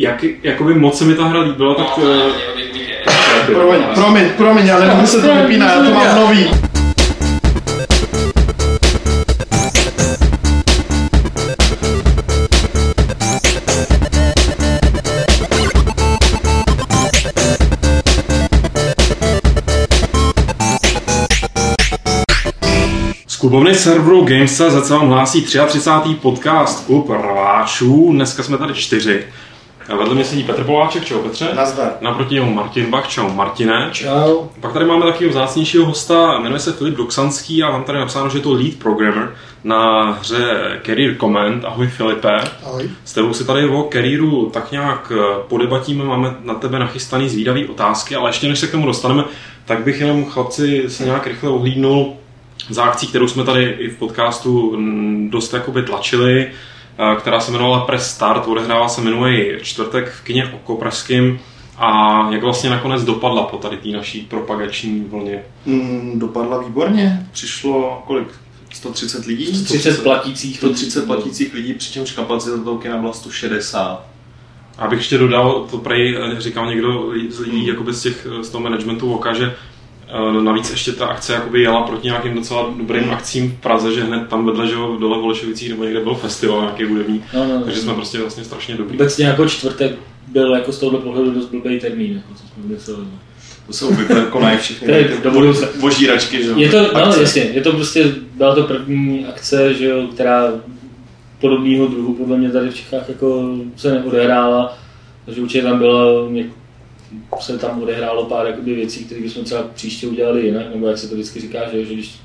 jak, jakoby moc se mi ta hra líbila, tak... No, eh, Promiň, promiň, promiň, ale mně se to vypíná, já to mám nový. Z klubovny serveru Games.cz vám hlásí 33. podcast Klub rváčů. Dneska jsme tady čtyři. A vedle mě sedí Petr Poláček, čau Petře. Nazdar. Naproti němu Martin Bach, čau Martine. Čau. Pak tady máme takového vzácnějšího hosta, jmenuje se Filip Doksanský a mám tady napsáno, že je to lead programmer na hře Career Command. Ahoj Filipe. Ahoj. S tebou si tady o careeru tak nějak eh, podebatíme, máme na tebe nachystaný zvídavý otázky, ale ještě než se k tomu dostaneme, tak bych jenom chlapci se nějak rychle ohlídnul za akcí, kterou jsme tady i v podcastu mm, dost jakoby tlačili, která se jmenovala Press Start, odehrává se minulý čtvrtek v kině Oko pražským. A jak vlastně nakonec dopadla po tady té naší propagační vlně? Mm, dopadla výborně, přišlo kolik? 130 lidí? 30 platících. 130 platících lidí, přičemž kapacita toho kina byla 160. Abych ještě dodal, to prej eh, říkal někdo z lidí jakoby z, těch, z toho managementu Oka, že eh, navíc ještě ta akce jakoby jela proti nějakým docela dobrým Hmm. akcím v Praze, že hned tam vedle, že dole v Holešovicích nebo někde byl festival nějaký hudební, No, no, no. takže jsme prostě vlastně strašně dobrý. Obecně jako čtvrtek byl jako z tohohle pohledu dost blbý termín, jako co jsme mysleli. To se obvykle konají všechny To je ty do budoucna. vožíračky, že jo? Je to, no Akce. jasně, je to prostě, byla to první akce, že jo, která podobného druhu podle mě tady v Čechách jako se neodehrála, takže určitě tam bylo, něk- se tam odehrálo pár jakoby, věcí, které bychom třeba příště udělali jinak, nebo jak se to vždycky říká, že, že když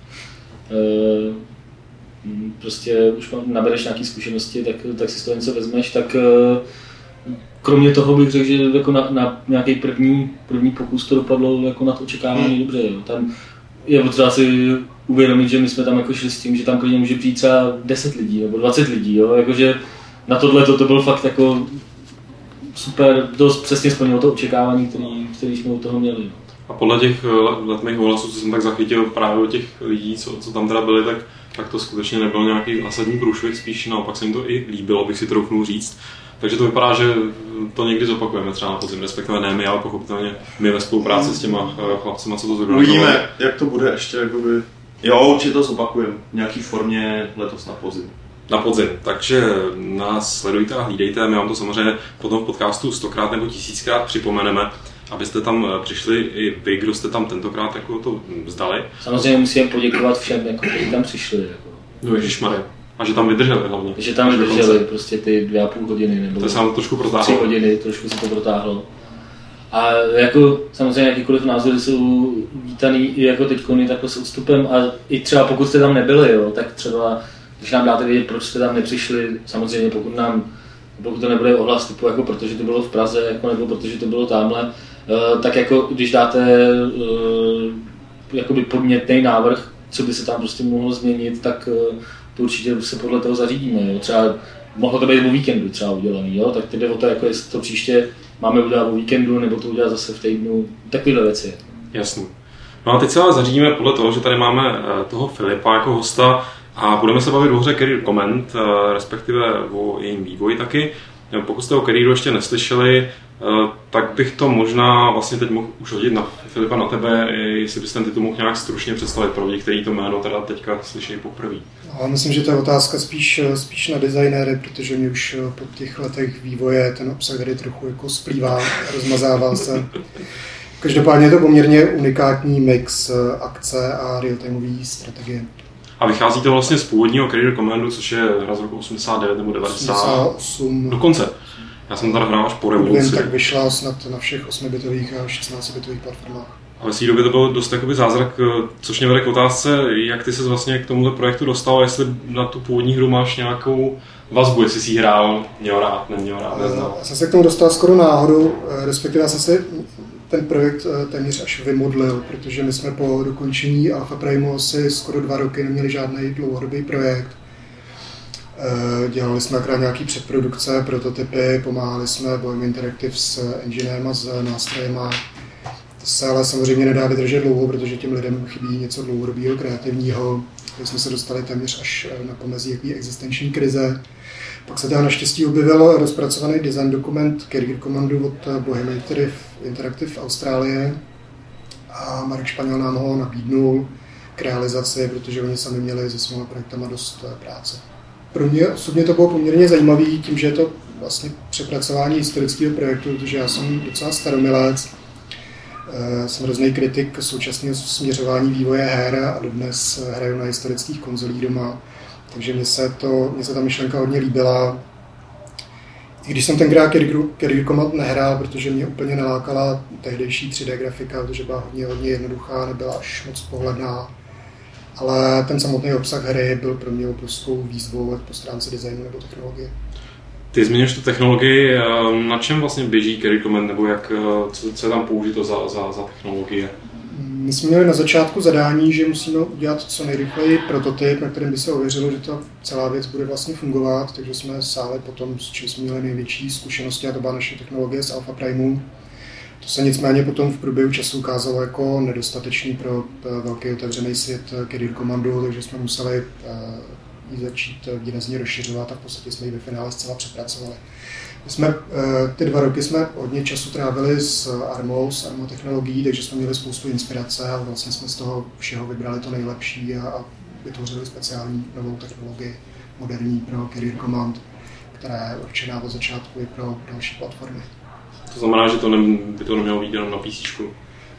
mm, prostě už nabereš nějaké zkušenosti, tak, tak si z toho něco vezmeš, tak eh, kromě toho bych řekl, že jako na, na nějaký první, první pokus to dopadlo jako nad očekávání dobře. Jo. Tam je potřeba si uvědomit, že my jsme tam jako šli s tím, že tam klidně může přijít třeba 10 lidí nebo 20 lidí. Jo. Jakože na tohle to, to byl fakt jako super, dost přesně splnilo to očekávání, který, který jsme u toho měli. No. A podle těch eh, let- letných ohlasů, co jsem tak zachytil právě od těch lidí, co, co tam teda byli, tak, tak to skutečně nebyl nějaký zásadní průšvih, spíš naopak se jim to i líbilo, bych si troufnul říct. Takže to vypadá, že to někdy zopakujeme třeba na podzim, respektive ne my, ale pochopitelně my ve spolupráci s těma eh, chlapcema, co to zorganizovali. Uvidíme, jak to bude ještě, jakoby... Jo, určitě to zopakujeme v nějaký formě letos na podzim. Na podzim. Takže nás sledujte a hlídejte, my vám to samozřejmě potom v podcastu stokrát nebo tisíckrát připomeneme, abyste tam eh, přišli i vy, kdo jste tam tentokrát jako to vzdali. Samozřejmě musím poděkovat všem, jako, kteří tam přišli. Jako. No Ježišmarja. A že tam vydrželi hlavně. Že tam vydrželi prostě ty dvě a půl hodiny nebo To se nám trošku tři protáhlo. hodiny, trošku se to protáhlo. A jako samozřejmě jakýkoliv názory jsou vítaný i jako teď takhle s odstupem a i třeba pokud jste tam nebyli, jo, tak třeba když nám dáte vědět, proč jste tam nepřišli, samozřejmě pokud nám pokud to nebude ohlas typu, jako protože to bylo v Praze, jako, nebo protože to bylo tamhle, eh, tak jako když dáte eh, jakoby podnětný návrh, co by se tam prostě mohlo změnit, tak eh, to určitě se podle toho zařídíme. Jo. Třeba mohlo to být o víkendu třeba udělaný, jo? tak teď jde o to, jako jestli to příště máme udělat o víkendu, nebo to udělat zase v týdnu, takovéhle věci. Jasný. No a teď se ale zařídíme podle toho, že tady máme toho Filipa jako hosta a budeme se bavit o hře Career Comment, eh, respektive o jejím vývoji taky. Eh, Pokud jste o Careeru ještě neslyšeli, eh, tak bych to možná vlastně teď mohl už hodit na Filipa na tebe, jestli bys ten titul mohl nějak stručně představit pro lidi, kteří to jméno teda teďka slyší poprvé. A myslím, že to je otázka spíš, spíš na designéry, protože mi už po těch letech vývoje ten obsah tady trochu jako splývá, rozmazává se. Každopádně je to poměrně unikátní mix akce a real-timeové strategie. A vychází to vlastně z původního Career Commandu, což je hra z roku 89 nebo 90. 88, Dokonce. Já jsem tady hrál až po pokud vím, revoluci. tak vyšla snad na všech 8-bitových a 16-bitových platformách. A ve své době to byl dost jakoby zázrak, eh, což mě vede k otázce, jak ty se vlastně k tomuhle projektu dostal, a jestli na tu původní hru máš nějakou vazbu, jestli jsi ji hrál, měl rád, neměl rád, neznal. Já jsem se k tomu dostal skoro náhodou, eh, respektive já jsem se ten projekt eh, téměř až vymodlil, protože my jsme po dokončení Alpha Primu asi skoro dva roky neměli žádný dlouhodobý projekt. Eh, Dělali jsme akorát nějaký předprodukce, prototypy, pomáhali jsme Boeing Interactive s enginem a s nástrojema. To se ale samozřejmě nedá vydržet dlouho, protože těm lidem chybí něco dlouhodobého, kreativního. My jsme se dostali téměř až eh, na pomezí jaký existenční krize. Pak se teda naštěstí objevil rozpracovaný design dokument Carrier Commandu od Bohemian Interactive Austrálie. A Marek Španěl nám ho nabídnul k realizaci, protože oni sami měli se svými projektama dost práce. Pro mě osobně to bylo poměrně zajímavé tím, že je to vlastně přepracování historického projektu, protože já jsem docela staromilec, eh, jsem hrozný kritik současného směřování vývoje her a dodnes hraju na historických konzolích doma, takže mně se, to, mně se ta myšlenka hodně líbila. I když jsem tenkrát Career Command nehrál, protože mě úplně nelákala tehdejší 3D grafika, protože byla hodně, hodně jednoduchá, nebyla až moc pohledná, ale ten samotný obsah hry byl pro mě obrovskou výzvou po stránce designu nebo technologie. Ty zmiňuješ tu technologii, eh, na čem vlastně běží Carry Command, nebo jak, eh, co, co je tam použito za, za, za technologie? My jsme měli na začátku zadání, že musíme udělat co nejrychleji prototyp, na kterém by se ověřilo, že ta celá věc bude vlastně fungovat, takže jsme sáli potom, s čím jsme měli největší zkušenosti, a to byla naše technologie z Alpha Primu. To se nicméně potom v průběhu času ukázalo jako nedostatečný pro eh, velký otevřený svět Career Commandu, takže jsme museli ji začít výrazně rozšiřovat a v podstatě jsme ji ve finále zcela přepracovali. My jsme, eh, ty dva roky jsme hodně času trávili s Armou, s Armou technologií, takže jsme měli spoustu inspirace a vlastně jsme z toho všeho vybrali to nejlepší a, a vytvořili speciální novou technologii moderní pro Career Command, která je určená od začátku i pro další platformy. To znamená, že to ne, by to nemělo být jenom na PC.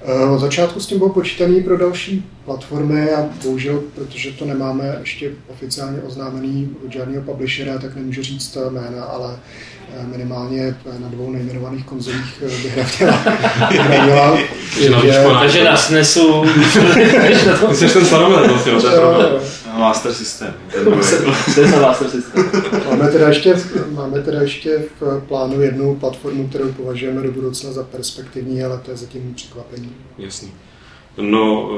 Eh, od začátku s tím bylo počítaný pro další platformy a bohužel, protože to nemáme ještě oficiálně oznámený od žádného publishera, tak nemůžu říct jména, ale eh, minimálně na dvou nejmenovaných konzolích eh, bych nechtěla. měla. Takže na SNESu. Ty jsi ten vlastně. Master System. To je Master System. Máme teda, ještě, máme teda ještě v plánu jednu platformu, kterou považujeme do budoucna za perspektivní, ale to je zatím překvapení. Jasný. No,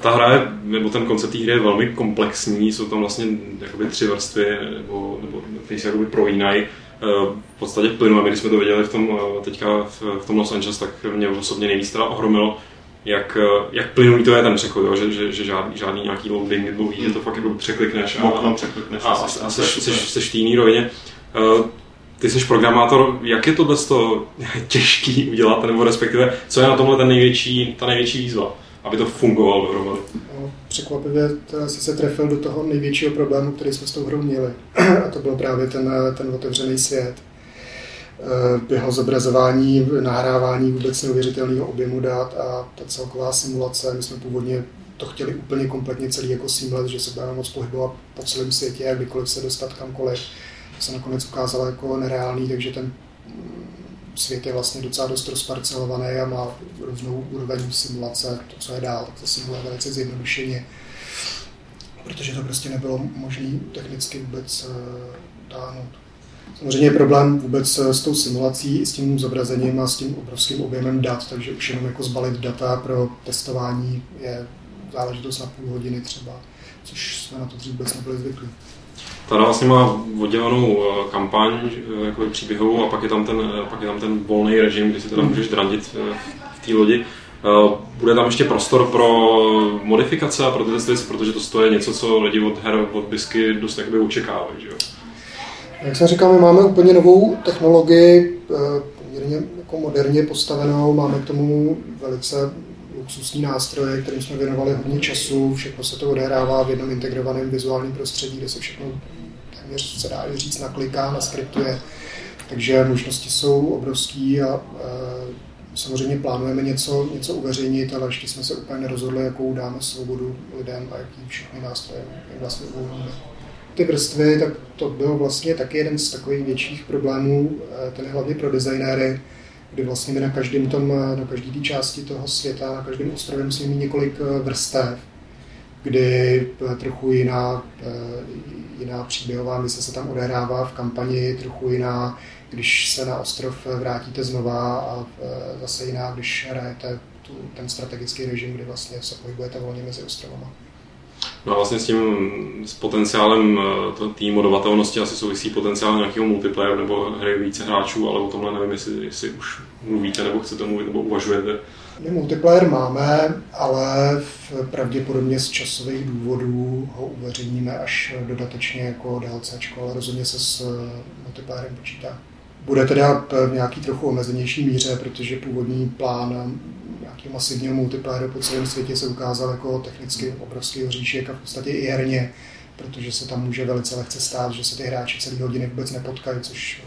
ta hra je, nebo ten koncept té hry je velmi komplexní, jsou tam vlastně jakoby tři vrstvy, nebo, nebo které se jakoby prolínají. V podstatě plynule, když jsme to viděli v tom, teďka v, v tom Los Angeles, tak mě osobně nejvíc teda ohromilo, jak, jak plynulý to je ten přechod, jo? že, že, že žádný, žádný nějaký loading dlouhý, že to fakt jako překlikneš a, a, překlikneš a, a, a seš, seš, seš v té jiný rovině. Ty jsi programátor, jak je tohle těžký udělat, nebo respektive, co je na tomhle ten největší, ta největší výzva, aby to fungovalo dohromady? No, překvapivě jsi se trefil do toho největšího problému, který jsme s tou hrou měli. A to byl právě ten, ten otevřený svět. Eh, jeho zobrazování, nahrávání vůbec neuvěřitelného objemu dat a ta celková simulace. My jsme původně to chtěli úplně kompletně celý jako seamless, že se budeme moc pohybovat po celém světě a kdykoliv se dostat kamkoliv. To se nakonec ukázalo jako nereálný, takže ten mm, svět je vlastně docela dost rozparcelovaný a má různou úroveň simulace. To, co je dál, tak se simuluje velice zjednodušeně, protože to prostě nebylo možné technicky vůbec eh, dáhnout. Samozřejmě je problém vůbec s tou simulací, s tím zobrazením a s tím obrovským objemem dat, takže už jenom jako zbalit data pro testování je záležitost na půl hodiny třeba, což jsme na to dřív vůbec nebyli zvyklí. Tada vlastně má oddělenou eh, kampaň eh, jako příběhovou a pak je tam ten, eh, pak je tam ten volný režim, kdy si teda hmm. můžeš drandit v té lodi. Bude tam ještě prostor pro modifikace a pro tyhle věci, protože to je něco, co lidi od her, od bisky dost jakoby očekávají. Že jo? Jak jsem říkal, my máme úplně novou technologii, poměrně jako moderně postavenou, máme k tomu velice luxusní nástroje, kterým jsme věnovali hodně času, všechno se to odehrává v jednom integrovaném vizuálním prostředí, kde se všechno téměř se dá říct nakliká, naskriptuje, takže možnosti jsou obrovský a e, samozřejmě plánujeme něco, něco uveřejnit, ale ještě jsme se úplně nerozhodli, jakou dáme svobodu lidem a jaký všechny nástroje vlastně uvolníme. Ty vrstvy, tak to byl vlastně taky jeden z takových větších problémů, e, ten hlavně pro designéry, kdy vlastně my na každém tom, na každé té části toho světa, na každém ostrově musíme mít několik e, vrstev, kdy trochu jiná, jiná příběhová mise se tam odehrává v kampani, trochu jiná, když se na ostrov vrátíte znova a zase jiná, když hrajete tu, ten strategický režim, kdy vlastně se pohybujete volně mezi ostrovama. No a vlastně s tím, s potenciálem té modovatelnosti asi souvisí potenciál nějakého multiplayer nebo hry více hráčů, ale o tomhle nevím, jestli, jestli už mluvíte nebo chcete mluvit nebo uvažujete. My multiplayer máme, ale v, pravděpodobně z časových důvodů ho uveřejníme až dodatečně jako DLCčko, ale rozhodně se s multiplayerem počítá. Bude teda v nějaký trochu omezenější míře, protože původní plán nějakého masivního multiplayeru po celém světě se ukázal jako technicky obrovský hříšek a v podstatě i herně, protože se tam může velice lehce stát, že se ty hráči celý hodiny vůbec nepotkají, což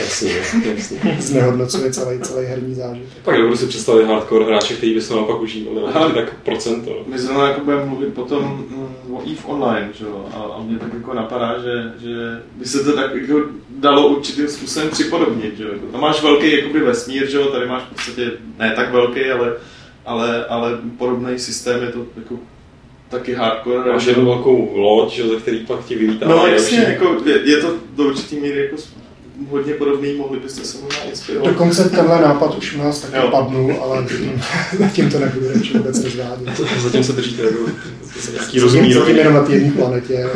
jasně, jasně. znehodnocuje celý, celý herní zážitek. Tak dobře si představit hardcore hráče, který by se naopak užívali, ale tak procento. My zrovna jako budeme mluvit potom mm, o EVE Online, že jo? A, a mě tak jako napadá, že, že by se to tak jako dalo určitým způsobem připodobnit, že jo? Jako tam máš velký jakoby vesmír, že jo? Tady máš v podstatě ne tak velký, ale, ale, ale podobný systém je to jako taky hardcore. Máš jednu velkou loď, ze který pak ti vylítá. No jasně, jako, je, je, to do určitý míry jako hodně podobný, mohli byste se možná inspirovat. Dokonce tenhle nápad už u nás taky jo. padnul, ale zatím, zatím to nebudu radši vůbec rozvádět. Zatím se držíte jako nějaký rozumný Zatím jenom na té jedné planetě.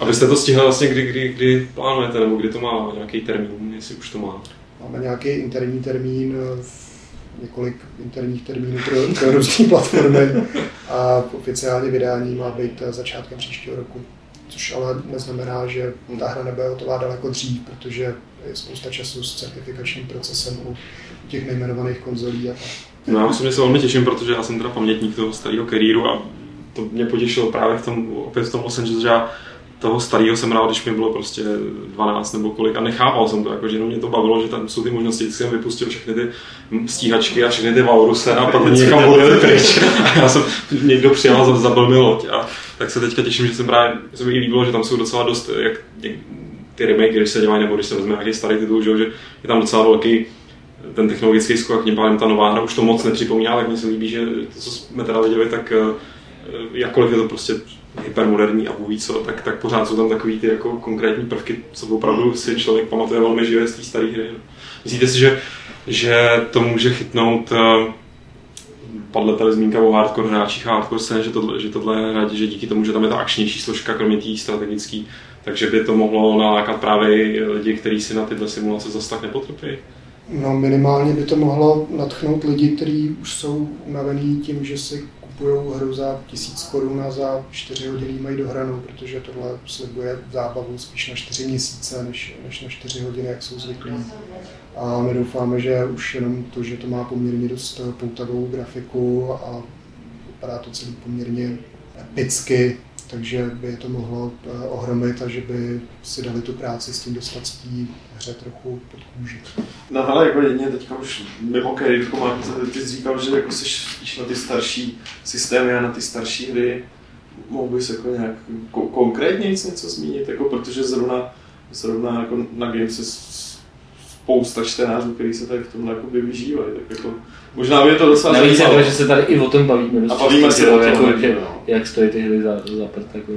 Abyste to stihli vlastně, kdy, kdy, kdy plánujete, nebo kdy to má nějaký termín, jestli už to má? Máme nějaký interní termín, několik interních termínů pro, pro různé platformy a oficiálně vydání má být začátkem příštího roku což ale neznamená, že ta hra nebude hotová daleko dřív, protože je spousta času s certifikačním procesem u těch nejmenovaných konzolí a. No já osobně se velmi těším, protože já jsem teda pamětník toho starého kariéru a to mě potěšilo právě v tom, opět v tom Angeles, že já toho starého jsem hrál, když mi bylo prostě 12 nebo kolik. A nechápal jsem to, jako, že mě to bavilo, že tam jsou ty možnosti, vždycky jsem vypustil všechny ty stíhačky a všechny ty Valruse a pak někam odjeli pryč. A já jsem, někdo přijal, zabil mi loď. A tak se teďka těším, že jsem právě, se mi líbilo, že tam jsou docela dost, jak ty remake, když se dělají, nebo když se vezme nějaký starý titul, že je tam docela velký ten technologický skok, tím pádem ta nová hra už to moc nepřipomíná, tak mi se líbí, že to, co jsme teda viděli, tak eh, jakkoliv je to prostě hypermoderní a bůh co, tak, tak pořád jsou tam takový ty jako konkrétní prvky, co opravdu si člověk pamatuje velmi živě z té staré hry. Myslíte si, že, že to může chytnout eh, padla tady zmínka o hardcore hráčích a hardcore scéně, že tohle, že tohle hra, že díky tomu, že tam je ta akčnější složka, kromě té strategické, takže by to mohlo nalákat právě lidi, kteří si na tyhle simulace zase tak nepotrpí. No minimálně by to mohlo natchnout lidi, kteří už jsou unavení tím, že si kupují hru za tisíc korun a za čtyři hodiny mají dohranou, protože tohle slibuje zábavu spíš na čtyři měsíce, než, než na čtyři hodiny, jak jsou zvyklí. A my doufáme, že už jenom to, že to má poměrně dost poutavou grafiku a vypadá to celý poměrně epicky, takže by to mohlo eh, ohromit a že by si dali tu práci s tím dostat hře trochu pod kůži. No ale jako jedině teďka už mimo Kerryku ty jsi říkal, že jako jsi spíš na ty starší systémy a na ty starší hry. Mohl bys jako nějak konkrétně něco zmínit, jako protože zrovna, zrovna jako na Games spousta čtenářů, kteří se tady v tomhle jakoby vyžívají. Tak jako, možná by je to docela Navíc je to, že se tady i o tom bavíme. A bavíme se o tom, jako, že, no. jak stojí ty hry za, za prd. Jako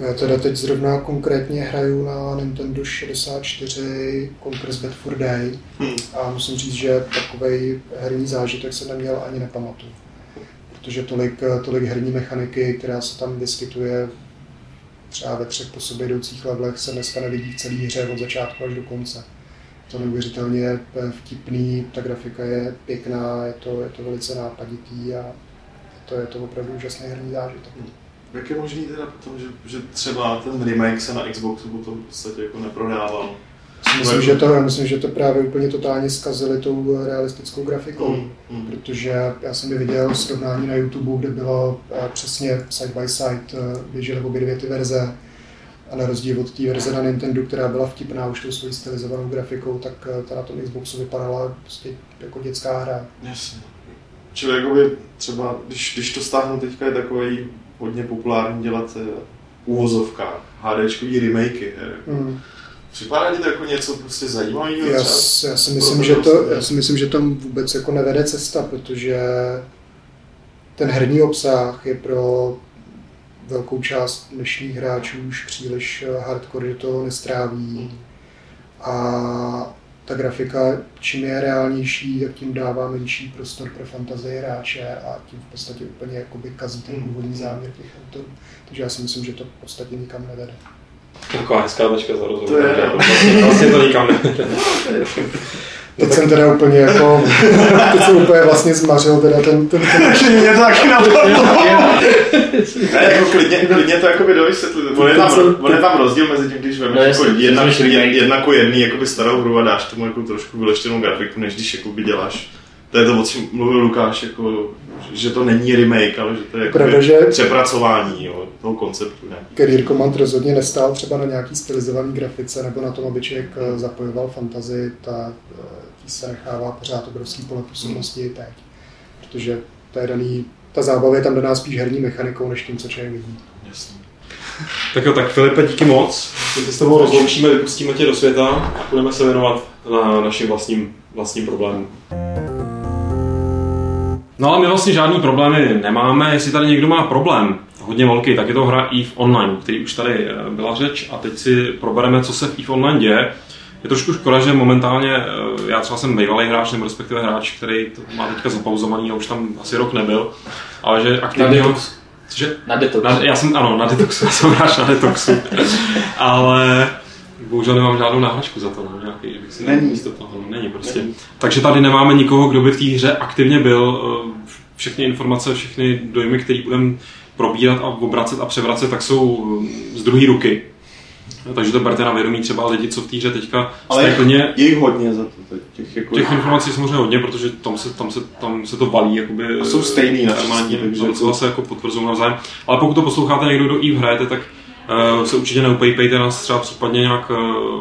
Já teda teď zrovna konkrétně hraju na Nintendo 64 Conquest Bad for Day hmm. a musím říct, že takový herní zážitek se neměl ani nepamatuju. Protože tolik, tolik herní mechaniky, která se tam vyskytuje třeba ve třech po sobě jdoucích levelech, se dneska nevidí v celé hře od začátku až do konce to neuvěřitelně vtipný, ta grafika je pěkná, je to, je to velice nápaditý a je to, je to opravdu úžasný herní zážitek. Jak je možný teda potom, že, že třeba ten remake se na Xboxu potom v podstatě jako neprodával? Myslím, že to, myslím, že to právě úplně totálně zkazili tou realistickou grafikou, mm, mm. protože já jsem je viděl srovnání na YouTube, kde bylo eh, přesně side by side, eh, běžely obě dvě ty verze a na rozdíl od té verze na Nintendo, která byla vtipná už tou svojí stylizovanou grafikou, tak eh, ta na tom Xboxu vypadala prostě jako dětská hra. Jasně. Čili jakoby třeba, když, když to stáhnu teďka, je takový hodně populární dělat eh, uvozovka, HDčkový remakey. Mm. Připadá ti to jako něco prostě zajímavého? Já, já, si myslím, že to, já si myslím, že tam vůbec jako nevede cesta, protože ten herní obsah je pro velkou část dnešních hráčů už příliš eh, hardcore do toho nestráví. A ta grafika, čím je reálnější, tak tím dává menší prostor pro fantazii hráče a tím v podstatě úplně jakoby kazí ten původní záměr těch autorů. Takže já si myslím, že to v podstatě nikam nevede. Taková hezká tečka za rozhovor. To je- Vlastně- Vlastně to nikam nevede. Teď jsem teda úplně jako, teď jsem úplně vlastně zmařil teda ten, ten, ten Mě to taky napadlo. Ne, jako klidně, klidně to jako dovysvětlit. On je, tam, on je tam rozdíl mezi tím, když No, vezmeš jako jedna, remake. jedna ku jedný jakoby starou hru a dáš tomu jako trošku vyleštěnou grafiku, než když jakoby děláš. To je to, o čem mluvil Lukáš, jako, že to není remake, ale že to je Pravda, že- přepracování jo, toho konceptu. Ne? Career Command rozhodně nestál třeba na nějaký stylizovaný grafice nebo na tom, aby člověk eh, zapojoval fantazii, ta, eh, tý se nechává pořád obrovský pole působnosti i teď. Protože to je daný, ta zábava je tam daná spíš herní mechanikou, než tím, co člověk vidí. Jasně. Tak jo, tak Filipe, díky moc. My se s tebou rozloučíme, vypustíme tě do světa a budeme se věnovat na našim vlastním, vlastním problémům. No ale my vlastně žádný problémy nemáme. Jestli tady někdo má problém, hodně velký, tak je to hra EVE Online, který už tady eh, byla řeč a teď si probereme, co se v EVE Online děje. Je trošku škoda, že momentálně, eh, já třeba jsem bývalý hráč, nebo respektive hráč, který to má teďka zapauzovaný a už tam asi rok nebyl, ale že Na aktivně... detox. Cože? Na detox. Na, já jsem, ano, na detoxu, já jsem hráč na detoxu. Ale bohužel nemám žádnou náhražku za to, no, nějaký, že bych si Není. místo toho, no, není prostě. Není. Takže tady nemáme nikoho, kdo by v té hře aktivně byl. Eh, Všechny informace, všechny dojmy, které budeme probírat a obracet a převracet, tak jsou eh, z druhé ruky. Takže to berte na vědomí třeba lidi, co v té hře teďka Ale jste plně je jich hodně za to. Těch, jako, Těch informací je samozřejmě hodně, protože tam se, tam se, tam se to valí. Jakoby, A jsou stejný na všechny, takže docela jako- se jako potvrzují navzájem. Ale pokud to posloucháte někdo, kdo i hrajete, tak se určitě neupejpejte nás třeba případně nějak uh,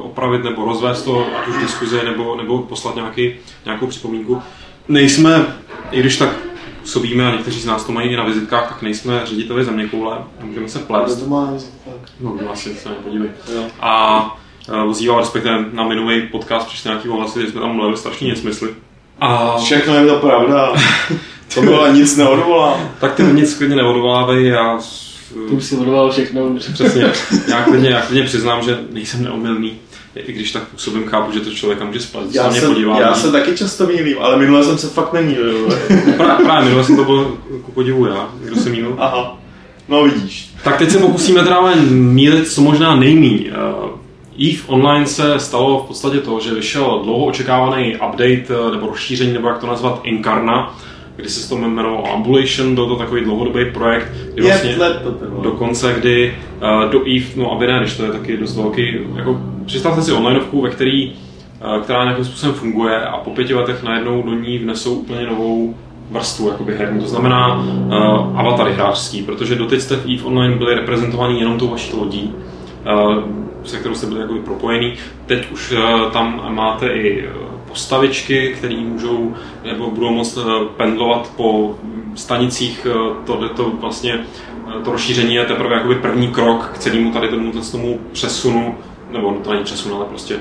opravit nebo rozvést to, ať už diskuzi, nebo, nebo poslat nějaký, nějakou připomínku. Nejsme, i když tak působíme a někteří z nás to mají i na vizitkách, tak nejsme řediteli země koule, můžeme se plést. to má No, asi se nepodívej. Jo. A eh, ozýval, respektive na minulý podcast přišli nějaký ohlasy, že jsme tam mluvili strašně nesmysly. A Všechno je to pravda. To bylo nic neodvolám. tak ty nic klidně neodvolávej, já Tu si odvolal všechno. přesně, já klidně, já klidně přiznám, že nejsem neomylný, i když tak působím, chápu, že to člověka může splet, Já, se mě jsem, podívá. já se taky často mýlím, ale minule jsem se fakt nemýlil. Pra, právě minule jsem to byl ku podivu já, kdo se mýlil. Aha. No vidíš. Tak teď se pokusíme teda ale mílit co možná nejmí. EVE Online se stalo v podstatě to, že vyšel dlouho očekávaný update eh, nebo rozšíření, nebo jak to nazvat, Incarna, kdy se to jmenovalo Ambulation, byl to takový dlouhodobý projekt, kdy vlastně let to dokonce, kdy uh, do EVE, no aby ne, když to je taky dost velký, jako představte si onlineovku, ve který, uh, která nějakým způsobem funguje a po pěti letech najednou do ní vnesou úplně novou vrstvu jakoby herní, to znamená uh, avatary hráčský, protože doteď jste v EVE Online byli reprezentovaní jenom tou vaší lodí, uh, se kterou jste byli jakoby propojený. Teď už uh, tam máte i postavičky, které můžou nebo budou moct uh, pendlovat po stanicích. Uh, to, to vlastně uh, to rozšíření je teprve jakoby první krok k celému tady tomu, tomu přesunu, nebo no, to není přesun, ale prostě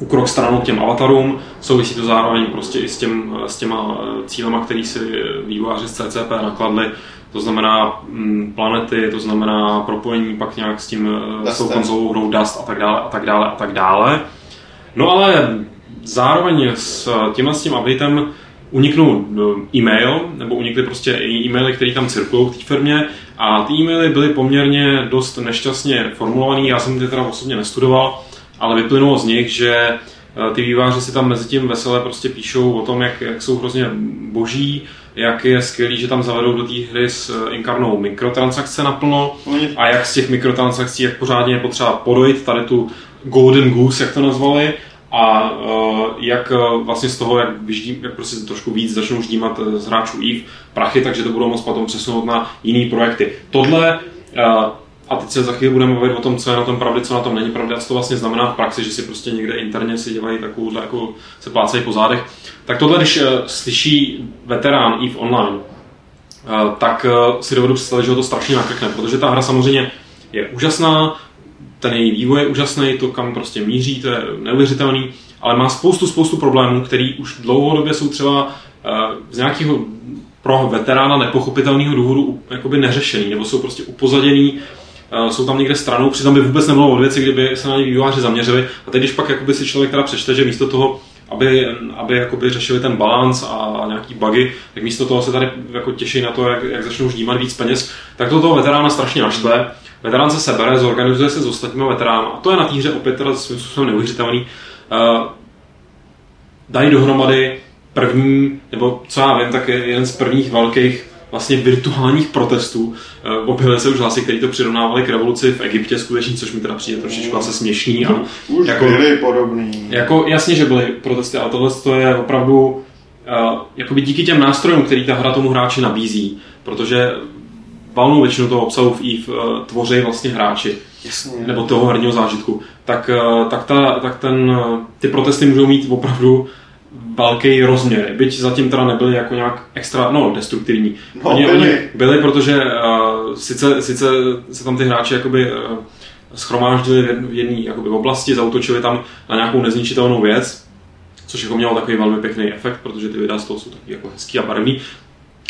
ukrok stranou k těm avatarům, souvisí to zároveň prostě i s, těm, s těma eh, cílema, který si vývojáři z CCP nakladli, to znamená mm, planety, to znamená propojení pak nějak s tím, eh, s tou Dustem. konzolovou hrou Dust a tak dále a tak dále a tak dále. No ale zároveň s tímhle s tím updatem uniknul eh, e-mail, nebo unikly prostě i e-maily, které tam cirkulují v té firmě. A ty e-maily byly poměrně dost nešťastně formulované, já jsem ty teda osobně nestudoval, ale vyplynulo z nich, že eh, ty výváři si tam mezi tím veselé prostě píšou o tom, jak, jak jsou hrozně boží, jak je skvělý, že tam zavedou do té hry s eh, Inkarnou mikrotransakce naplno a jak z těch mikrotransakcí, jak pořádně je potřeba podojit tady tu Golden Goose, jak to nazvali, a uh, jak uh, vlastně z toho, jak, vyždí, jak prostě trošku víc začnou ždímat uh, z hráčů EVE prachy, takže to budou moct potom přesunout na jiné projekty. Tohle a teď se za chvíli budeme bavit o tom, co je na tom pravdy, co na tom není pravdy a co to vlastně znamená v praxi, že si prostě někde interně si dělají takovou, jako se plácají po zádech. Tak tohle, když slyší veterán EVE Online, tak si dovedu představit, že ho to strašně nakrkne, protože ta hra samozřejmě je úžasná, ten její vývoj je úžasný, to kam prostě míří, to je neuvěřitelný, ale má spoustu, spoustu problémů, který už dlouhodobě jsou třeba uh, z nějakého pro veterána nepochopitelného důvodu jakoby neřešený, nebo jsou prostě upozaděný uh, jsou tam někde stranou, přitom by vůbec nebylo od věci, kdyby se na ně vývojáři zaměřili. A teď, když pak jakoby si člověk teda přečte, že místo toho, aby, aby jakoby řešili ten balans a nějaký bugy, tak místo toho se tady jako těší na to, jak, jak začnou ždímat víc peněz, tak to toho veterána strašně naštve. Veterán se sebere, zorganizuje se s ostatními veterány a to je na té hře opět teda svým způsobem neuvěřitelný. Uh, dají dohromady první, nebo co já vím, tak je jeden z prvních velkých vlastně virtuálních protestů. Eh, objevily se už hlasy, které to přirovnávali k revoluci v Egyptě skutečně, což mi teda přijde trošičku asi směšný. A Už jako, byly podobný. jako, jasně, že byly protesty, ale tohle to je opravdu uh, jakoby díky těm nástrojům, který ta hra tomu hráči nabízí, protože valnou většinu toho obsahu v EVE uh, tvoří vlastně hráči, Jasně. nebo toho herního zážitku, tak, tak, ta, tak ten, ty protesty můžou mít opravdu velký rozměr, byť zatím teda nebyly jako nějak extra, no, destruktivní. No, oni, byly. oni byli, protože uh, sice, sice se tam ty hráči jakoby uh, schromáždili v jedné jakoby v oblasti, zautočili tam na nějakou nezničitelnou věc, což jako mělo takový velmi pěkný efekt, protože ty videa z toho jsou taky jako hezký a barevný.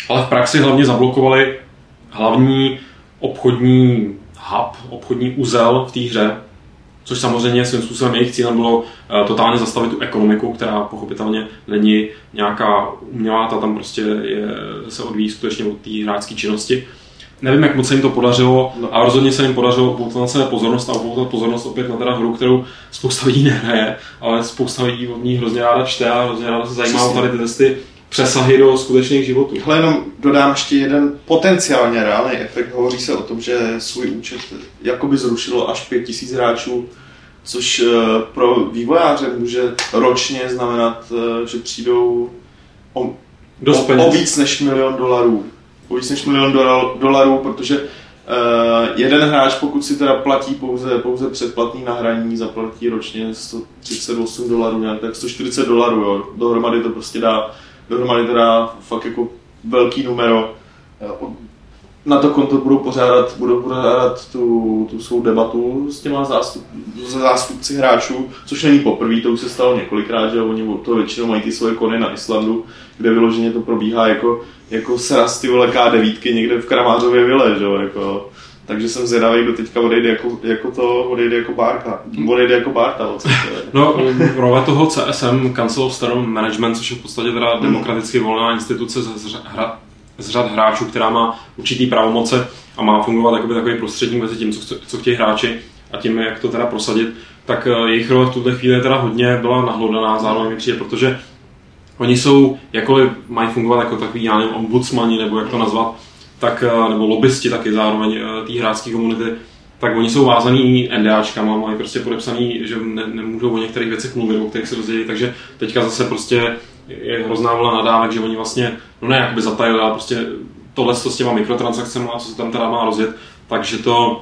Ale v praxi hlavně zablokovali hlavní obchodní hub, obchodní uzel v té hře, což samozřejmě svým způsobem jejich cílem bylo eh, totálně zastavit tu ekonomiku, která pochopitelně není nějaká umělá, ta tam prostě je, se odvíjí skutečně od té hráčské činnosti. Nevím, jak moc se jim to podařilo, No. a rozhodně se jim podařilo upoutat na sebe pozornost a upoutat pozornost opět na teda hru, kterou spousta lidí nehraje, ale spousta lidí od ní hrozně ráda čte a hrozně ráda se zajímá o tady ty testy přesahy do skutečných životů. Hle, jenom dodám ještě jeden potenciálně reálný efekt. Hovoří se o tom, že svůj účet jakoby zrušilo až 5000 hráčů, což eh, pro vývojáře může ročně znamenat, eh, že přijdou o, Dost o, o víc než milion dolarů. O víc než milion dola- dolarů, protože uh, jeden hráč, pokud si teda platí pouze, pouze předplatný na hraní, zaplatí ročně 138 dolarů, nějak tak 140 dolarů, jo. Dohromady to prostě dá, dohromady to dá fakt jako velký numero. Na to konto budou pořádat, budou pořádat tu, tu svou debatu s těma zástup, zástupci hráčů, což není poprvé, to už se stalo několikrát, že oni to většinou mají ty svoje kony na Islandu, kde vyloženě to probíhá jako, jako sraz ty vole K9 někde v Kramářově vile, že jo, jako. Takže jsem zvědavý, kdo teďka odejde jako, jako to, odejde jako Bárka. Odejde jako Bárta, o co to je. No, role toho CSM, Council of Star Management, což je v podstatě teda demokraticky volná instituce z, hra, z řad hráčů, která má určitý pravomoce a má fungovat jakoby takový prostředník mezi tím, co, chce- co chtějí hráči a tím, jak to teda prosadit, tak eh, jejich role v tuhle chvíli teda hodně byla nahlodaná zároveň mi přijde, protože oni jsou, jakkoliv mají fungovat jako takový, já nevím, ombudsmani, nebo jak to nazvat, tak, eh, nebo lobbysti taky zároveň eh, té hráčské komunity, tak oni jsou vázaný NDAčkama, mají prostě podepsaný, že ne, nemůžou o některých věcech mluvit, o kterých se dozvědí, takže teďka zase prostě je hrozná vlna nadávek, že oni vlastně, no ne jakoby zatajili, ale prostě tohle s těma mikrotransakcemi a co se tam teda má rozjet, takže to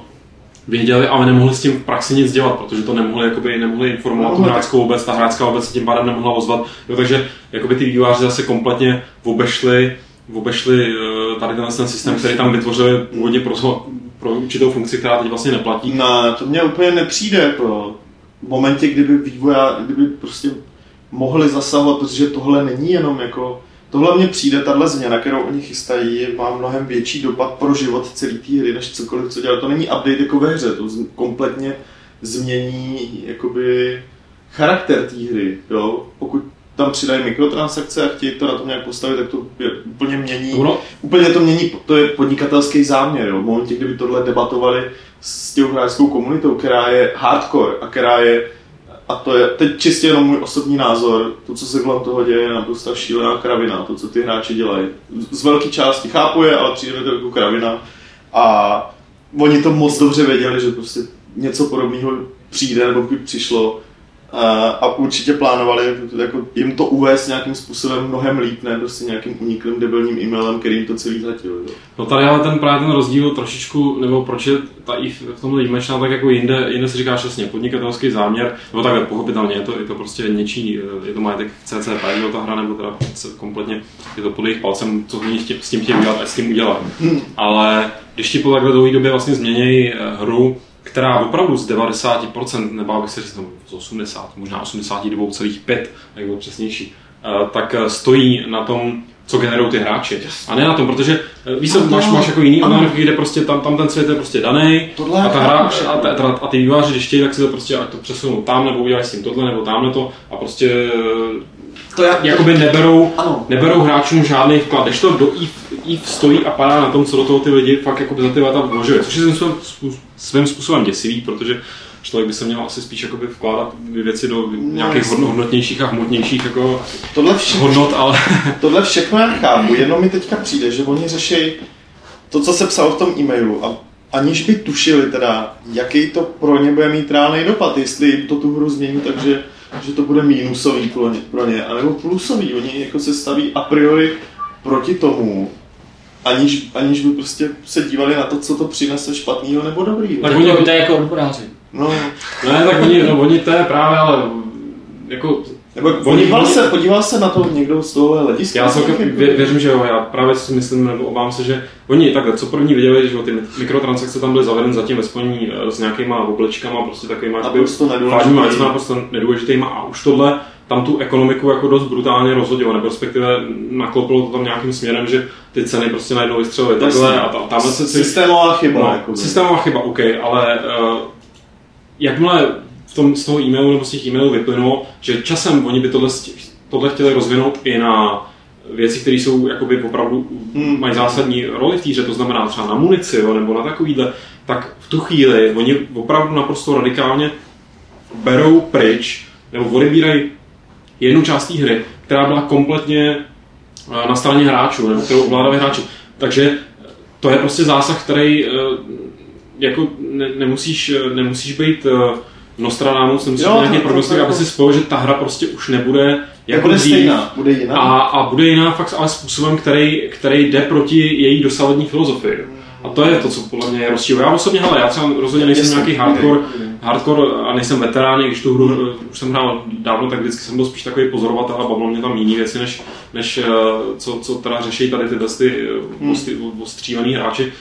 věděli, ale nemohli s tím v praxi nic dělat, protože to nemohli, jakoby, nemohli informovat tu No, tak- hráčskou obec, ta hráčská obec se tím pádem nemohla ozvat, jo, takže jakoby ty vývojáři zase kompletně obešli, obešli eh, tady tenhle ten systém, který tam vytvořili původně pro, pro určitou funkci, která teď vlastně neplatí. No, to mně úplně nepřijde, jako v momentě, kdyby vývoja, kdyby prostě mohli zasahovat, protože tohle není jenom jako, tohle mně přijde, tahle změna, kterou oni chystají, má mnohem větší dopad pro život celé té hry, než cokoliv, co dělat. To není update jako ve hře, to z- kompletně změní jakoby charakter té hry, jo. Pokud tam přidají mikrotransakce a chtějí to na tom nějak postavit, tak to je, úplně mění Ono, úplně to mění, to je podnikatelský záměr. Jo. V momentě, kdyby tohle debatovali s těm hráčskou komunitou, která je hardcore a která je, a to je teď čistě jenom můj osobní názor, to, co se kolem toho děje, je naprosto šílená kravina, to, co ty hráči dělají. Z- velké části chápu je, ale přijde mi to jako kravina. A oni to moc dobře věděli, že prostě něco podobného přijde, nebo by přišlo. A, a určitě plánovali jako jim to uvést nějakým způsobem mnohem líp, ne prostě nějakým uniklým debilním e-mailem, který jim to celý zhatil. Jo. No tady ale ten právě ten rozdíl trošičku, nebo proč je ta i v tomhle výjimečná, tak jako jinde, jinde se říká přesně podnikatelský záměr, nebo takhle pochopitelně, je to, je to prostě něčí, eh, je to majetek CCP, jo, ta hra, nebo teda kompletně je to pod jejich palcem, co oni s tím chtějí udělat a s tím udělat. Ale když ti po takhle dlouhé době vlastně změnějí eh, hru, která opravdu z 90%, nebo bych se říct, no, z 80, možná 82,5, jak bylo přesnější, eh, tak eh, stojí na tom, co generují ty hráči. A ne na tom, protože eh, víš, No máš, máš jako jiný online, kde prostě tam, tam ten svět je prostě daný a, ta hra, a, ta, ta, a ty vývojáři, když chtějí, tak si to prostě ať to přesunou tam, nebo udělají s tím tohle, nebo tamhle to a prostě To já, jakoby neberou, Ano. neberou hráčům žádný vklad. Když to do EVE, EVE stojí a padá na tom, co do toho ty lidi fakt jakoby za ty leta vložili, což je svým způsobem, způ- svým způsobem děsivý, protože člověk by se měl asi spíš jakoby vkládat věci do nějakých hodno- hodnotnějších a hmotnějších jako tohle, vše, hodnot, ale tohle všechno já chápu, jenom mi teďka přijde, že oni řeší to, co se psalo v tom e-mailu a aniž by tušili teda, jaký to pro ně bude mít reálný dopad, jestli jim to tu hru změní, takže že to bude mínusový pro ně, pro ně, anebo plusový. Oni jako se staví a priori proti tomu, aniž, aniž by prostě se dívali na to, co to přinese špatného nebo dobrýho. Tak oni- oni, to je jako odboráři. No, ne, tak oni, no, oni to je právě, ale jako nebo podíval se, podíval se na to někdo z tohohle hlediska? Já celkem vě, věřím, že jo, já právě si myslím, nebo obávám se, že oni takhle, co první viděli, že jo, ty mikrotransakce tam byly zavedeny zatím ve spojení eh, s nějakýma oblečkama, prostě takovýma vážnýma věcmi, naprosto nedůležitýma a už tohle tam tu ekonomiku jako dost brutálně rozhodilo, nebo respektive naklopilo to tam nějakým směrem, že ty ceny prostě najednou vystřelily takhle a ta- tamhle se Systémová chyba. No, jako systémová chyba, OK, ale uh, jakmile v tom, z toho e-mailu nebo z těch e-mailů vyplynulo, že časem oni by tohle, tohle chtěli rozvinout i na věci, které jsou jakoby opravdu Hmm. mají zásadní roli v týře, to znamená třeba na munici jo, nebo na takovýhle, tak v tu chvíli oni opravdu naprosto radikálně berou pryč nebo odebírají jednu část té hry, která byla kompletně eh, na straně hráčů, nebo kterou ovládali hráči. Takže to je prostě zásah, který eh, jako ne, nemusíš, eh, nemusíš být eh, Nostradamus, Jo, být nějaký prognostik, aby si spojil, že ta hra prostě už nebude jako bude dřív. stejná, bude jiná. A, a bude jiná fakt ale způsobem, který, který jde proti její dosavadní filozofii. A to je to, co podle mě je rozdíl. Já osobně, hele, já třeba rozhodně nejsem Jasně, nějaký hardcore, bude. hardcore a nejsem veterán, i když tu hru eh, už jsem hrál dávno, tak vždycky jsem byl spíš takový pozorovatel a bavilo mě tam jiné věci, než, než eh, co, co teda řeší tady tyhle ty Hmm. ostřívaný hráči.